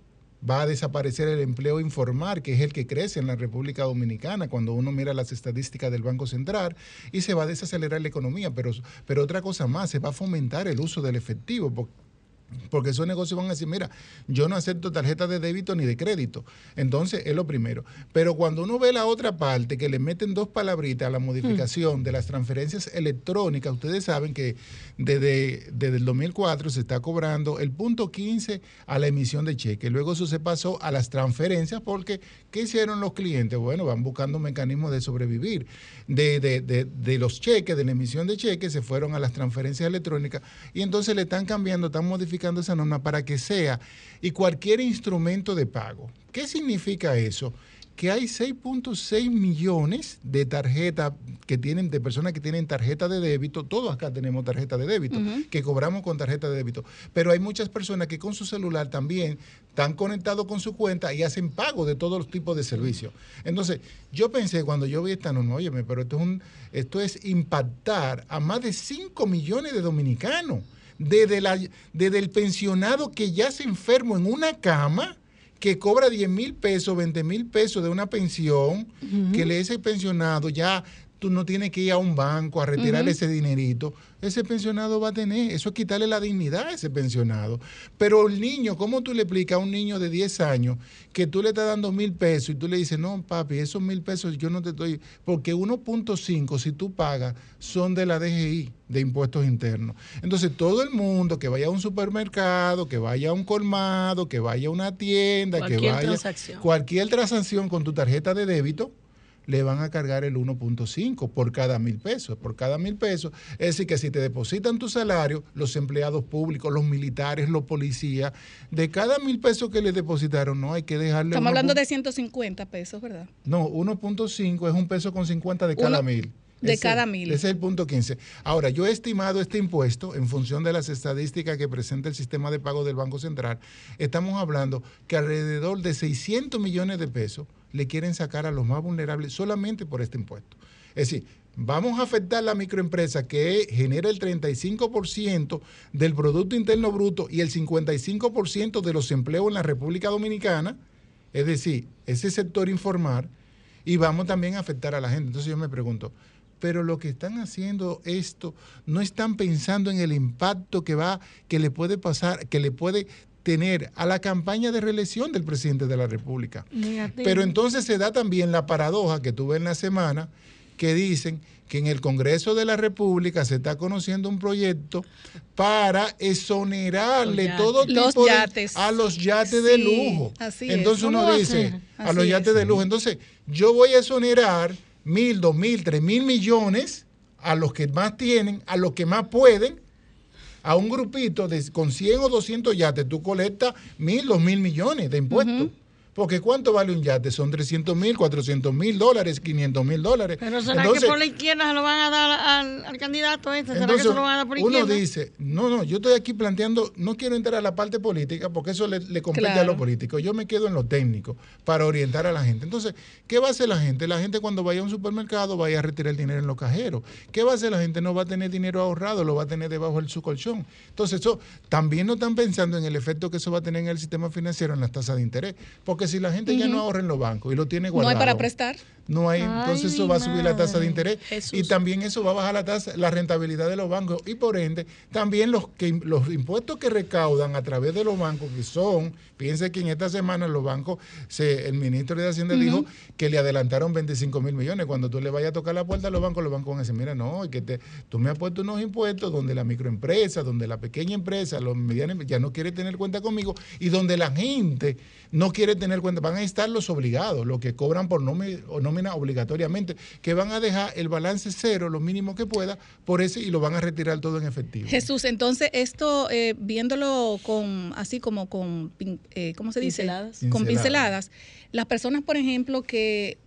va a desaparecer el empleo informal, que es el que crece en la República Dominicana cuando uno mira las estadísticas del Banco Central, y se va a desacelerar la economía, pero, pero otra cosa más, se va a fomentar el uso del efectivo, porque esos negocios van a decir, mira, yo no acepto tarjeta de débito ni de crédito. Entonces, es lo primero. Pero cuando uno ve la otra parte, que le meten dos palabritas a la modificación de las transferencias electrónicas, ustedes saben que desde, desde el 2004 se está cobrando el punto 15 a la emisión de cheque. Luego eso se pasó a las transferencias porque, ¿qué hicieron los clientes? Bueno, van buscando mecanismos de sobrevivir. De, de, de, de los cheques, de la emisión de cheques, se fueron a las transferencias electrónicas y entonces le están cambiando, están modificando esa norma para que sea y cualquier instrumento de pago. ¿Qué significa eso? Que hay 6.6 millones de tarjetas que tienen, de personas que tienen tarjeta de débito, todos acá tenemos tarjeta de débito, que cobramos con tarjeta de débito, pero hay muchas personas que con su celular también están conectados con su cuenta y hacen pago de todos los tipos de servicios. Entonces, yo pensé cuando yo vi esta norma, óyeme, pero esto es, un, esto es impactar a más de 5 millones de dominicanos. Desde, la, desde el pensionado que ya se enfermo en una cama, que cobra 10 mil pesos, 20 mil pesos de una pensión, que le ese pensionado ya tú no tienes que ir a un banco a retirar ese dinerito. Ese pensionado va a tener, eso es quitarle la dignidad a ese pensionado. Pero el niño, ¿cómo tú le explicas a un niño de 10 años que tú le estás dando mil pesos y tú le dices, no, papi, esos mil pesos yo no te estoy, porque 1.5 si tú pagas son de la DGI, de impuestos internos. Entonces todo el mundo que vaya a un supermercado, que vaya a un colmado, que vaya a una tienda, que vaya transacción. cualquier transacción con tu tarjeta de débito, le van a cargar el 1.5 por cada mil pesos. Por cada mil pesos. Es decir, que si te depositan tu salario, los empleados públicos, los militares, los policías, de cada mil pesos que le depositaron, no hay que dejarle. Estamos 1.5. hablando de 150 pesos, ¿verdad? No, 1.5 es un peso con 50 de cada Uno mil. de Ese- cada mil. Ese es el punto 15. Ahora, yo he estimado este impuesto en función de las estadísticas que presenta el sistema de pago del Banco Central. Estamos hablando que alrededor de 600 millones de pesos le quieren sacar a los más vulnerables solamente por este impuesto. Es decir, vamos a afectar a la microempresa que genera el 35% del Producto Interno Bruto y el 55% de los empleos en la República Dominicana, es decir, ese sector informal, y vamos también a afectar a la gente. Entonces yo me pregunto, pero lo que están haciendo esto, no están pensando en el impacto que va, que le puede pasar, que le puede tener a la campaña de reelección del presidente de la República. Pero entonces se da también la paradoja que tuve en la semana, que dicen que en el Congreso de la República se está conociendo un proyecto para exonerarle todo tipo Los de- a los yates de lujo. así es. Entonces ¿Cómo uno a dice, a los es. yates de lujo. Entonces, yo voy a exonerar mil, dos mil, tres mil millones a los que más tienen, a los que más pueden, a un grupito de, con 100 o 200 yates, tú colectas mil, dos mil millones de impuestos. Porque ¿cuánto vale un yate? Son 300 mil, 400 mil dólares, 500 mil dólares. Pero será Entonces, que por la izquierda se lo van a dar al, al candidato este, será que entonces, se lo van a dar por uno izquierda. dice, no, no, yo estoy aquí planteando, no quiero entrar a la parte política porque eso le, le compete a Claro. los políticos. Yo me quedo en lo técnico para orientar a la gente. Entonces, ¿qué va a hacer la gente? La gente cuando vaya a un supermercado vaya a retirar el dinero en los cajeros. ¿Qué va a hacer la gente? No va a tener dinero ahorrado, lo va a tener debajo de su colchón. Entonces, eso también no están pensando en el efecto que eso va a tener en el sistema financiero, en las tasas de interés. Porque si la gente ya no ahorra en los bancos y lo tiene No guardado. hay para prestar. No hay, Ay, entonces eso va a subir la tasa de interés Jesús. y también eso va a bajar la tasa, la rentabilidad de los bancos y por ende también los que los impuestos que recaudan a través de los bancos que son, fíjense que en esta semana los bancos, se, el ministro de Hacienda dijo que le adelantaron 25 mil millones. Cuando tú le vayas a tocar la puerta a los bancos, los bancos van a decir, mira, no, es que te, tú me has puesto unos impuestos donde la microempresa, donde la pequeña empresa, los medianos ya no quiere tener cuenta conmigo y donde la gente no quiere tener cuenta, van a estar los obligados, los que cobran por nómina, o nómina obligatoriamente, que van a dejar el balance cero, lo mínimo que pueda, por ese y lo van a retirar todo en efectivo. Jesús, entonces esto, eh, viéndolo con, así como con, pin- eh, ¿cómo se dice? Pinceladas. Con Pinceladas. pinceladas. Las personas, por ejemplo, que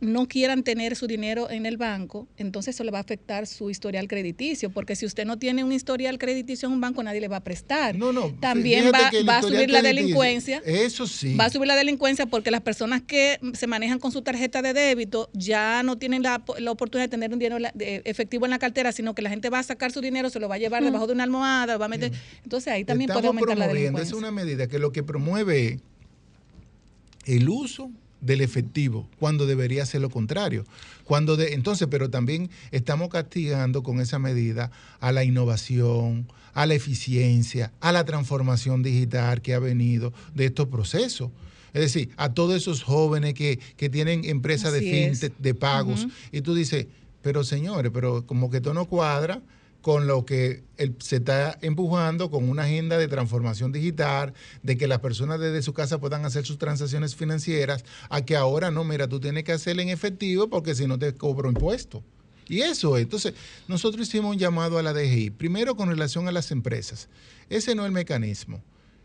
no quieran tener su dinero en el banco, entonces eso le va a afectar su historial crediticio, porque si usted no tiene un historial crediticio en un banco, nadie le va a prestar. No, no. También va, va a subir la delincuencia. Eso sí. Va a subir la delincuencia porque las personas que se manejan con su tarjeta de débito ya no tienen la, la oportunidad de tener un dinero de- efectivo en la cartera, sino que la gente va a sacar su dinero, se lo va a llevar Mm. debajo de una almohada, va a meter. Entonces ahí también puede Estamos aumentar la delincuencia. es una medida que lo que promueve el uso del efectivo, cuando debería ser lo contrario. Cuando de, entonces, pero también estamos castigando con esa medida a la innovación, a la eficiencia, a la transformación digital que ha venido de estos procesos. Es decir, a todos esos jóvenes que, que tienen empresas de fintech, de pagos, y tú dices, pero señores, pero como que esto no cuadra con lo que se está empujando con una agenda de transformación digital, de que las personas desde su casa puedan hacer sus transacciones financieras, a que ahora no, mira, tú tienes que hacerlo en efectivo porque si no te cobro impuesto. Y eso es. Entonces, nosotros hicimos un llamado a la DGI, primero con relación a las empresas. Ese no es el mecanismo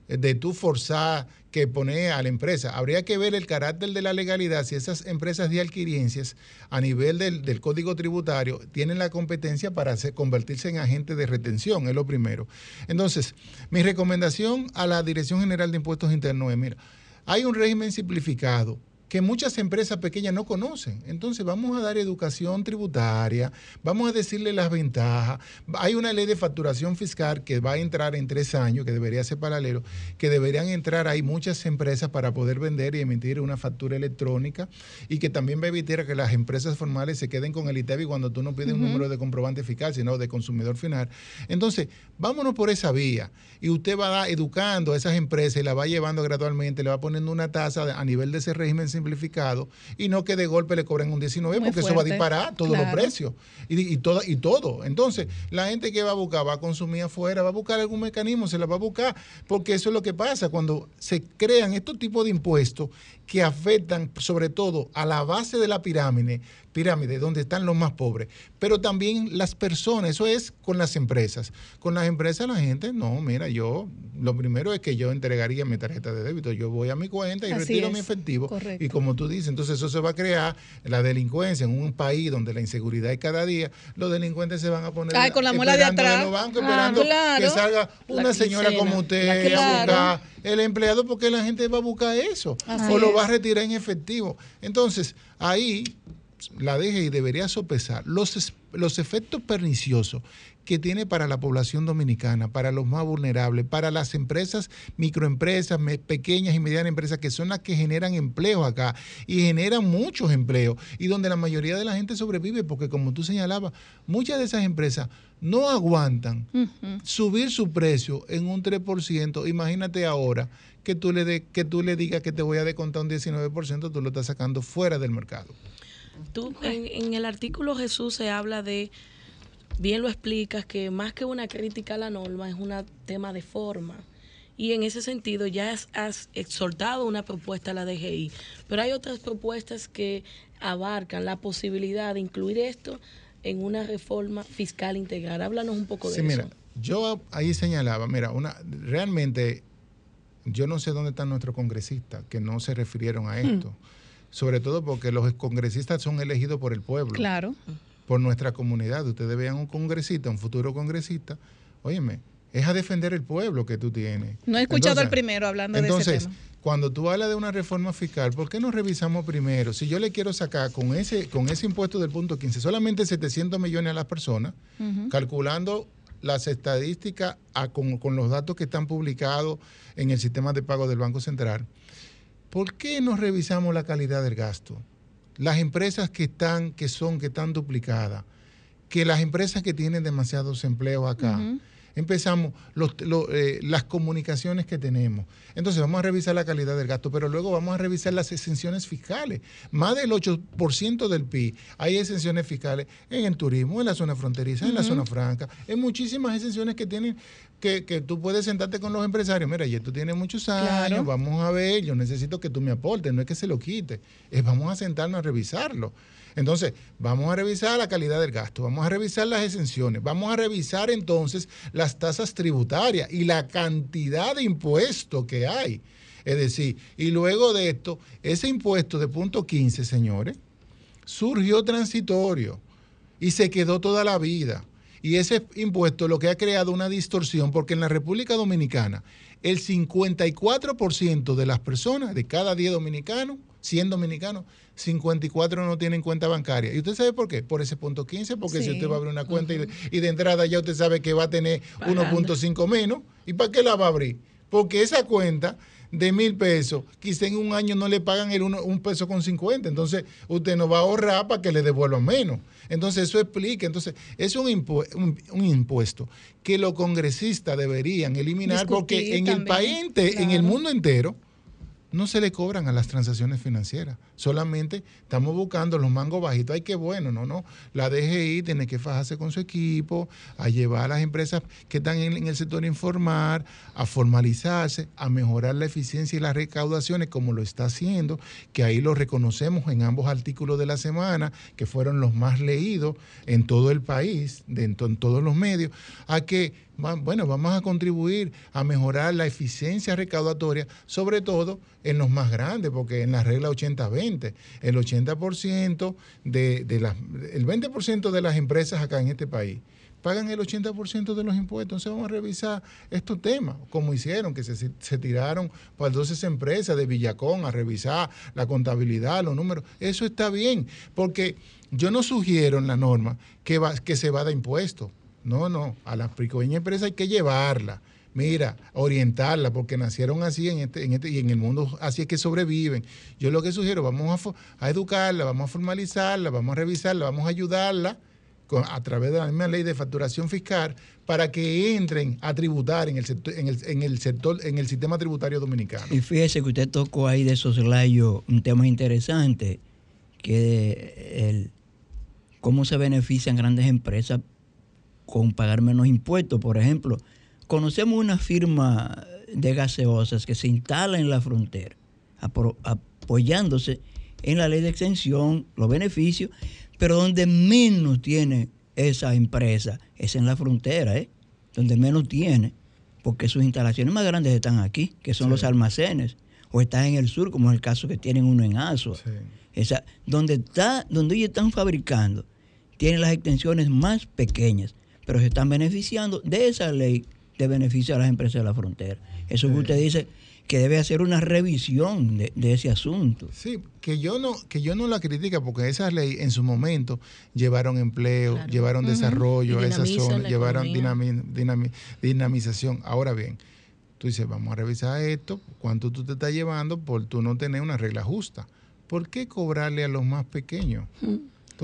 de tú forzar que pone a la empresa. Habría que ver el carácter de la legalidad, si esas empresas de adquiriencias a nivel del, del código tributario tienen la competencia para convertirse en agentes de retención, es lo primero. Entonces, mi recomendación a la Dirección General de Impuestos Internos es, mira, hay un régimen simplificado que muchas empresas pequeñas no conocen. Entonces vamos a dar educación tributaria, vamos a decirle las ventajas. Hay una ley de facturación fiscal que va a entrar en tres años, que debería ser paralelo, que deberían entrar ahí muchas empresas para poder vender y emitir una factura electrónica y que también va a evitar que las empresas formales se queden con el ITEVI cuando tú no pides un número de comprobante fiscal, sino de consumidor final. Entonces, vámonos por esa vía y usted va educando a esas empresas y la va llevando gradualmente, le va poniendo una tasa a nivel de ese régimen simplificado y no que de golpe le cobren un 19 Muy porque eso va a disparar todos claro. los precios y, y, todo, y todo. Entonces, la gente que va a buscar, va a consumir afuera, va a buscar algún mecanismo, se la va a buscar, porque eso es lo que pasa cuando se crean estos tipos de impuestos que afectan sobre todo a la base de la pirámide, pirámide donde están los más pobres, pero también las personas, eso es con las empresas. Con las empresas la gente, no, mira, yo, lo primero es que yo entregaría mi tarjeta de débito, yo voy a mi cuenta y Así retiro es, mi efectivo. correcto. Y como tú dices, entonces eso se va a crear la delincuencia en un país donde la inseguridad es cada día, los delincuentes se van a poner Ay, con la muela de esperando en atrás. los bancos, Claro. esperando Claro. que salga La una señora quincena. como usted La a buscar el empleado porque la gente va a buscar eso Así o lo va a retirar en efectivo. Entonces, ahí la DGI debería sopesar los, los efectos perniciosos que tiene para la población dominicana, para los más vulnerables, para las empresas, microempresas, pequeñas y medianas empresas, que son las que generan empleo acá y generan muchos empleos y donde la mayoría de la gente sobrevive, porque como tú señalabas, muchas de esas empresas no aguantan subir su precio en un 3%. Imagínate ahora que tú le, de- que tú le digas que te voy a descontar un 19%, tú lo estás sacando fuera del mercado. Tú, en, en el artículo Jesús se habla de, bien lo explicas, que más que una crítica a la norma es un tema de forma. Y en ese sentido ya has, has exhortado una propuesta a la DGI, pero hay otras propuestas que abarcan la posibilidad de incluir esto en una reforma fiscal integral. Háblanos un poco de Sí, eso. mira, yo ahí señalaba, mira, una realmente yo no sé dónde están nuestros congresistas que no se refirieron a esto. Sobre todo porque los congresistas son elegidos por el pueblo. Claro. Por nuestra comunidad. Ustedes vean un congresista, un futuro congresista, óyeme, es a defender el pueblo que tú tienes. No he escuchado Entonces- al primero hablando de ese Entonces, tema. cuando tú hablas de una reforma fiscal, ¿por qué no revisamos primero? Si yo le quiero sacar con ese, con ese impuesto del punto 15 solamente 700 millones a las personas, calculando las estadísticas a- con, con los datos que están publicados en el sistema de pago del Banco Central, ¿por qué no revisamos la calidad del gasto? Las empresas que están, que son, que están duplicadas, que las empresas que tienen demasiados empleos acá. Empezamos los- eh, las comunicaciones que tenemos. Entonces vamos a revisar la calidad del gasto, pero luego vamos a revisar las exenciones fiscales. Más del 8% del PIB hay exenciones fiscales en el turismo, en la zona fronteriza, en la zona franca, en muchísimas exenciones que tienen que, que tú puedes sentarte con los empresarios. Mira, ya tú tienes muchos años, Claro. vamos a ver, yo necesito que tú me aportes, no es que se lo quite, es vamos a sentarnos a revisarlo. Entonces, vamos a revisar la calidad del gasto, vamos a revisar las exenciones, vamos a revisar entonces las tasas tributarias y la cantidad de impuestos que hay. Es decir, y luego de esto, ese impuesto de punto 15, señores, surgió transitorio y se quedó toda la vida. Y ese impuesto lo que ha creado una distorsión, porque en la República Dominicana el 54% de las personas, de cada 10 dominicanos, 100 dominicanos, 54 no tienen cuenta bancaria. ¿Y usted sabe por qué? Por ese punto 15, porque si usted va a abrir una cuenta y, de, y de entrada ya usted sabe que va a tener Pagando. 1.5 menos, ¿y para qué la va a abrir? Porque esa cuenta de mil pesos, quizá en un año no le pagan el uno, un peso con 50. Entonces, usted no va a ahorrar para que le devuelvan menos. Entonces, eso explica. Entonces, es un, un, impuesto que los congresistas deberían eliminar porque en el país, en el mundo entero, no se le cobran a las transacciones financieras. Solamente estamos buscando los mangos bajitos. Ay, qué bueno, no, no. La DGI tiene que fajarse con su equipo, a llevar a las empresas que están en, el sector informal, a formalizarse, a mejorar la eficiencia y las recaudaciones, como lo está haciendo, que ahí lo reconocemos en ambos artículos de la semana, que fueron los más leídos en todo el país, en todos los medios, a que bueno, vamos a contribuir a mejorar la eficiencia recaudatoria, sobre todo en los más grandes, porque en la regla 80-20, el 80% de, de las, el 20% de las empresas acá en este país pagan el 80% de los impuestos. Entonces vamos a revisar estos temas, como hicieron, que se, se tiraron para 12 empresas de Villacón a revisar la contabilidad, los números. Eso está bien, porque yo no sugiero en la norma que, va, que se vada impuestos. No, no, a la pequeña empresa hay que llevarla. Mira, orientarla, porque nacieron así en este, en este, y en el mundo así es que sobreviven. Yo lo que sugiero, vamos a, educarla, vamos a formalizarla, vamos a revisarla, vamos a ayudarla a través de la misma ley de facturación fiscal para que entren a tributar en el sector, en el, sector, en el sistema tributario dominicano. Y fíjese que usted tocó ahí de esos layos un tema interesante, que el cómo se benefician grandes empresas con pagar menos impuestos. Por ejemplo, conocemos una firma de gaseosas que se instala en la frontera, apoyándose en la ley de exención, los beneficios, pero donde menos tiene esa empresa es en la frontera, ¿eh? donde menos tiene, porque sus instalaciones más grandes están aquí, que son los almacenes, o están en el sur, como es el caso que tienen uno en Asua. Esa, donde, está, donde ellos están fabricando, tienen las extensiones más pequeñas pero se están beneficiando de esa ley de beneficio a las empresas de la frontera. Eso que usted dice que debe hacer una revisión de, ese asunto. Sí, que yo no que yo no la critica porque esas leyes en su momento llevaron empleo, llevaron desarrollo a esa zona, llevaron dinamización. Ahora bien, tú dices, vamos a revisar esto, cuánto tú te estás llevando por tú no tener una regla justa. ¿Por qué cobrarle a los más pequeños?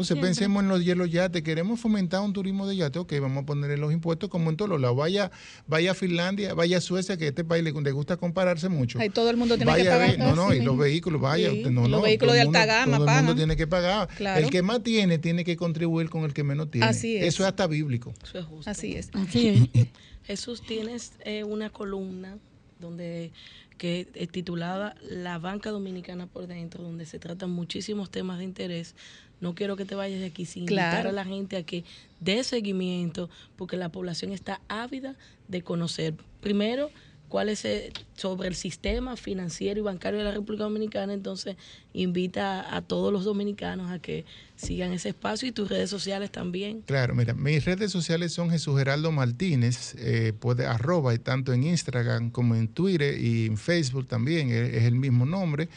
Entonces pensemos en los hielos yates, queremos fomentar un turismo de yate, ok, vamos a ponerle los impuestos como en todos los lados. Vaya, vaya a Finlandia, vaya a Suecia, que este país le, gusta compararse mucho. Ahí todo el mundo tiene que pagar. no, no, y los vehículos, vaya, no, los vehículos de alta gama, Todo el mundo tiene que pagar. El que más tiene, tiene que contribuir con el que menos tiene. Así es. Eso es hasta bíblico. Eso es justo. Así es. Jesús, tienes eh, una columna donde que es titulada La banca dominicana por dentro, donde se tratan muchísimos temas de interés no quiero que te vayas de aquí sin invitar a la gente a que dé seguimiento, porque la población está ávida de conocer, primero, cuál es el, sobre el sistema financiero y bancario de la República Dominicana. Entonces, invita a, todos los dominicanos a que sigan ese espacio y tus redes sociales también. Claro, mira, mis redes sociales son Jesús Geraldo Martínez, eh, puede arroba, tanto en Instagram como en Twitter y en Facebook también, es el mismo nombre.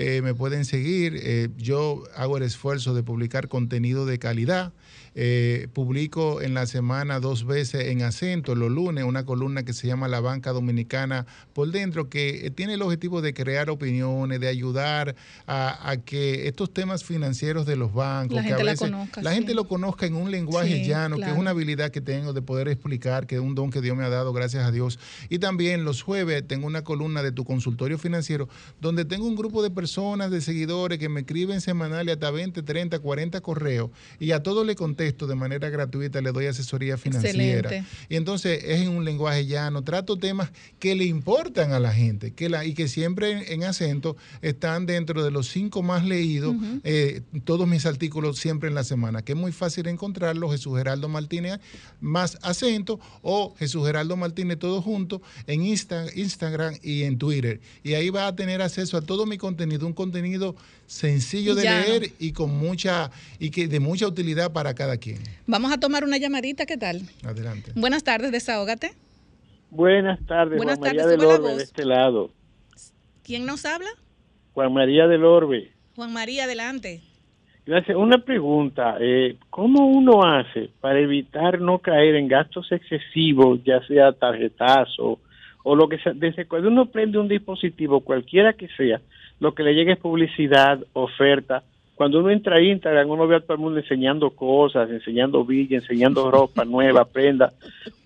Eh, me pueden seguir. Eh, yo hago el esfuerzo de publicar contenido de calidad. Eh, publico en la semana dos veces en acento, los lunes, una columna que se llama La Banca Dominicana por dentro, que tiene el objetivo de crear opiniones, de ayudar a, que estos temas financieros de los bancos, la gente, la, gente lo conozca en un lenguaje llano, que es una habilidad que tengo de poder explicar, que es un don que Dios me ha dado, gracias a Dios. Y también los jueves tengo una columna de tu consultorio financiero, donde tengo un grupo de personas, de seguidores que me escriben semanal y hasta 20, 30, 40 correos, y a todos le contesto esto de manera gratuita, le doy asesoría financiera. Y entonces es en un lenguaje llano, trato temas que le importan a la gente que la, y que siempre en, acento están dentro de los cinco más leídos, eh, todos mis artículos siempre en la semana, que es muy fácil encontrarlo, Jesús Geraldo Martínez más acento o Jesús Geraldo Martínez todo junto en Instagram y en Twitter. Y ahí va a tener acceso a todo mi contenido, un contenido sencillo de leer y con mucha y que de mucha utilidad para cada quien. Vamos a tomar una llamadita, ¿qué tal? Adelante. Buenas tardes, desahógate. Buenas tardes, Buenas Juan María del Orbe de este lado. ¿Quién nos habla? Juan María del Orbe. Juan María, adelante. Gracias. Una pregunta, eh, ¿cómo uno hace para evitar no caer en gastos excesivos, ya sea tarjetazo o lo que sea, desde cuando uno prende un dispositivo, cualquiera que sea, lo que le llegue es publicidad, oferta. Cuando uno entra a Instagram, uno ve a todo el mundo enseñando cosas, enseñando villas, enseñando ropa nueva, prenda.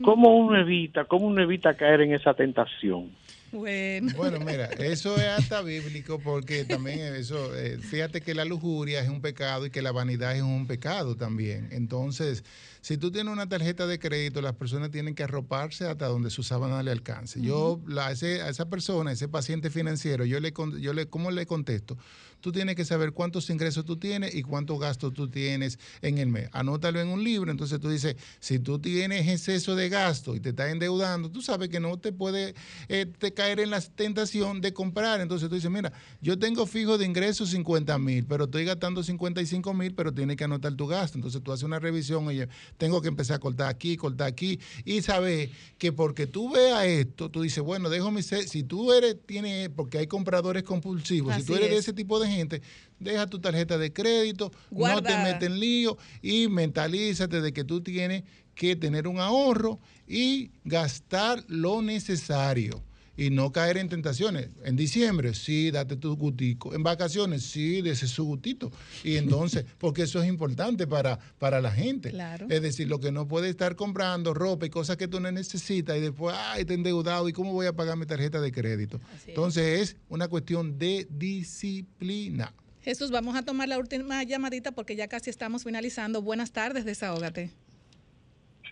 ¿Cómo uno evita, cómo uno evita caer en esa tentación? Bueno. mira, eso es hasta bíblico porque también eso, eh, fíjate que la lujuria es un pecado y que la vanidad es un pecado también. Entonces, si tú tienes una tarjeta de crédito, las personas tienen que arroparse hasta donde su sábana le alcance. Yo la, a esa persona, ese paciente financiero, yo le, yo le, ¿cómo le contesto? Tú tienes que saber cuántos ingresos tú tienes y cuántos gastos tú tienes en el mes. Anótalo en un libro, entonces tú dices, si tú tienes exceso de gasto y te estás endeudando, tú sabes que no te puede eh, te caer en la tentación de comprar. Entonces tú dices, mira, yo tengo fijo de ingresos 50 mil, pero estoy gastando 55 mil, pero tienes que anotar tu gasto. Entonces tú haces una revisión, oye, tengo que empezar a cortar aquí, cortar aquí, y sabes que porque tú veas esto, tú dices, bueno, dejo mi... Si tú eres, tienes, porque hay compradores compulsivos, si tú eres de ese tipo de gente, deja tu tarjeta de crédito, no te metes en lío y mentalízate de que tú tienes que tener un ahorro y gastar lo necesario y no caer en tentaciones. En diciembre, sí, date tu gutico. En vacaciones, sí, dese su gutito. Y entonces, porque eso es importante para, para la gente. Es decir, lo que no puede estar comprando ropa y cosas que tú no necesitas y después, ay, te endeudado y cómo voy a pagar mi tarjeta de crédito. entonces es una cuestión de disciplina. Jesús, vamos a tomar la última llamadita porque ya casi estamos finalizando. Buenas tardes, desahógate.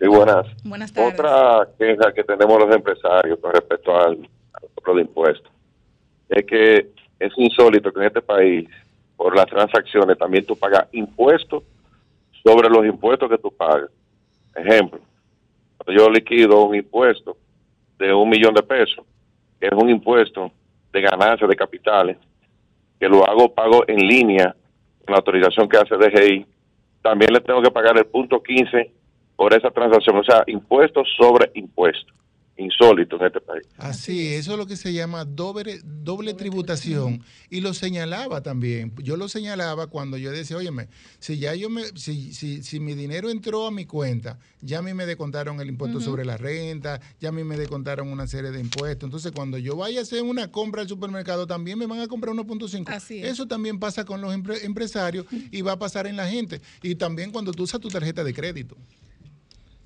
Sí, buenas. Buenas tardes. Otra queja que tenemos los empresarios con respecto al, al de impuestos es que es insólito que en este país, por las transacciones, también tú pagas impuestos sobre los impuestos que tú pagas. Ejemplo, cuando yo liquido un impuesto de un millón de pesos, que es un impuesto de ganancias de capitales, que lo hago pago en línea con la autorización que hace DGI, también le tengo que pagar el punto 15 por esa transacción, o sea, impuestos sobre impuestos insólito en este país. Así, eso es lo que se llama doble, doble tributación. Y lo señalaba también. Yo lo señalaba cuando yo decía, óyeme, si ya yo me, si, si, si mi dinero entró a mi cuenta, ya a mí me descontaron el impuesto sobre la renta, ya a mí me descontaron una serie de impuestos. Entonces, cuando yo vaya a hacer una compra al supermercado, también me van a comprar 1.5. Eso también pasa con los empresarios y va a pasar en la gente. Y también cuando tú usas tu tarjeta de crédito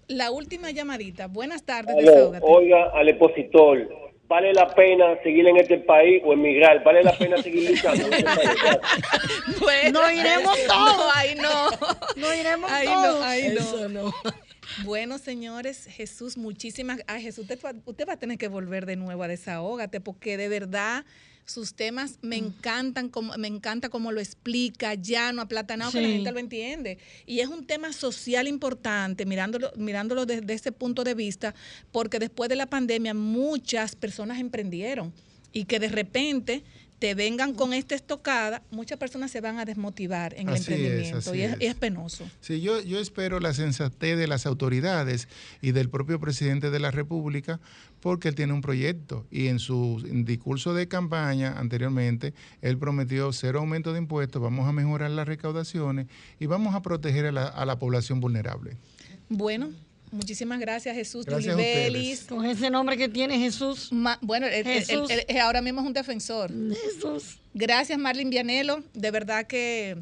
la última llamadita. Buenas tardes, Oiga, al expositor, ¿vale la pena seguir en este país o emigrar? ¿Vale la pena seguir luchando? Este no iremos todos. No, ahí no. No iremos ahí todos. No, ahí Eso no. Bueno, señores, Jesús, muchísimas. Ay, Jesús, usted, usted va a tener que volver de nuevo a desahógate, porque de verdad sus temas me mm. encantan, como, me encanta cómo lo explica, llano, aplatanado, que la gente lo entiende. Y es un tema social importante, mirándolo, mirándolo desde ese punto de vista, porque después de la pandemia muchas personas emprendieron y que de repente te vengan con esta estocada, muchas personas se van a desmotivar en el emprendimiento y, es, penoso. Sí, yo, yo espero la sensatez de las autoridades y del propio presidente de la República porque él tiene un proyecto y en su discurso de campaña anteriormente él prometió cero aumento de impuestos, vamos a mejorar las recaudaciones y vamos a proteger a la, a la población vulnerable. Bueno, Muchísimas gracias, Jesús Gracias Con ese nombre que tiene Jesús. bueno, ahora mismo es un defensor. Jesús. Gracias, Marlin Vianelo. De verdad que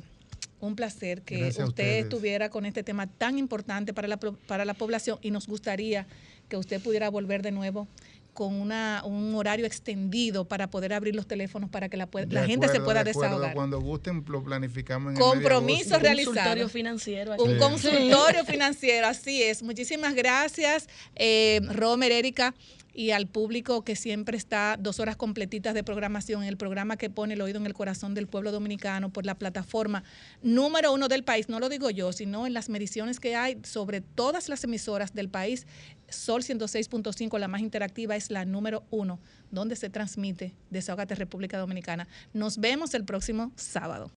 un placer que usted estuviera con este tema tan importante para la, para la población y nos gustaría que usted pudiera volver de nuevo con una, un horario extendido para poder abrir los teléfonos para que la, la gente se pueda desahogar. Cuando gusten, lo planificamos en Compromiso realizado. Un consultorio financiero. Un consultorio financiero, así es. Muchísimas gracias, eh, Romer, Erika y al público que siempre está dos horas completitas de programación en el programa que pone el oído en el corazón del pueblo dominicano por la plataforma número uno del país, no lo digo yo, sino en las mediciones que hay sobre todas las emisoras del país. Sol 106.5, la más interactiva, es la número uno, donde se transmite Desahogate República Dominicana. Nos vemos el próximo sábado.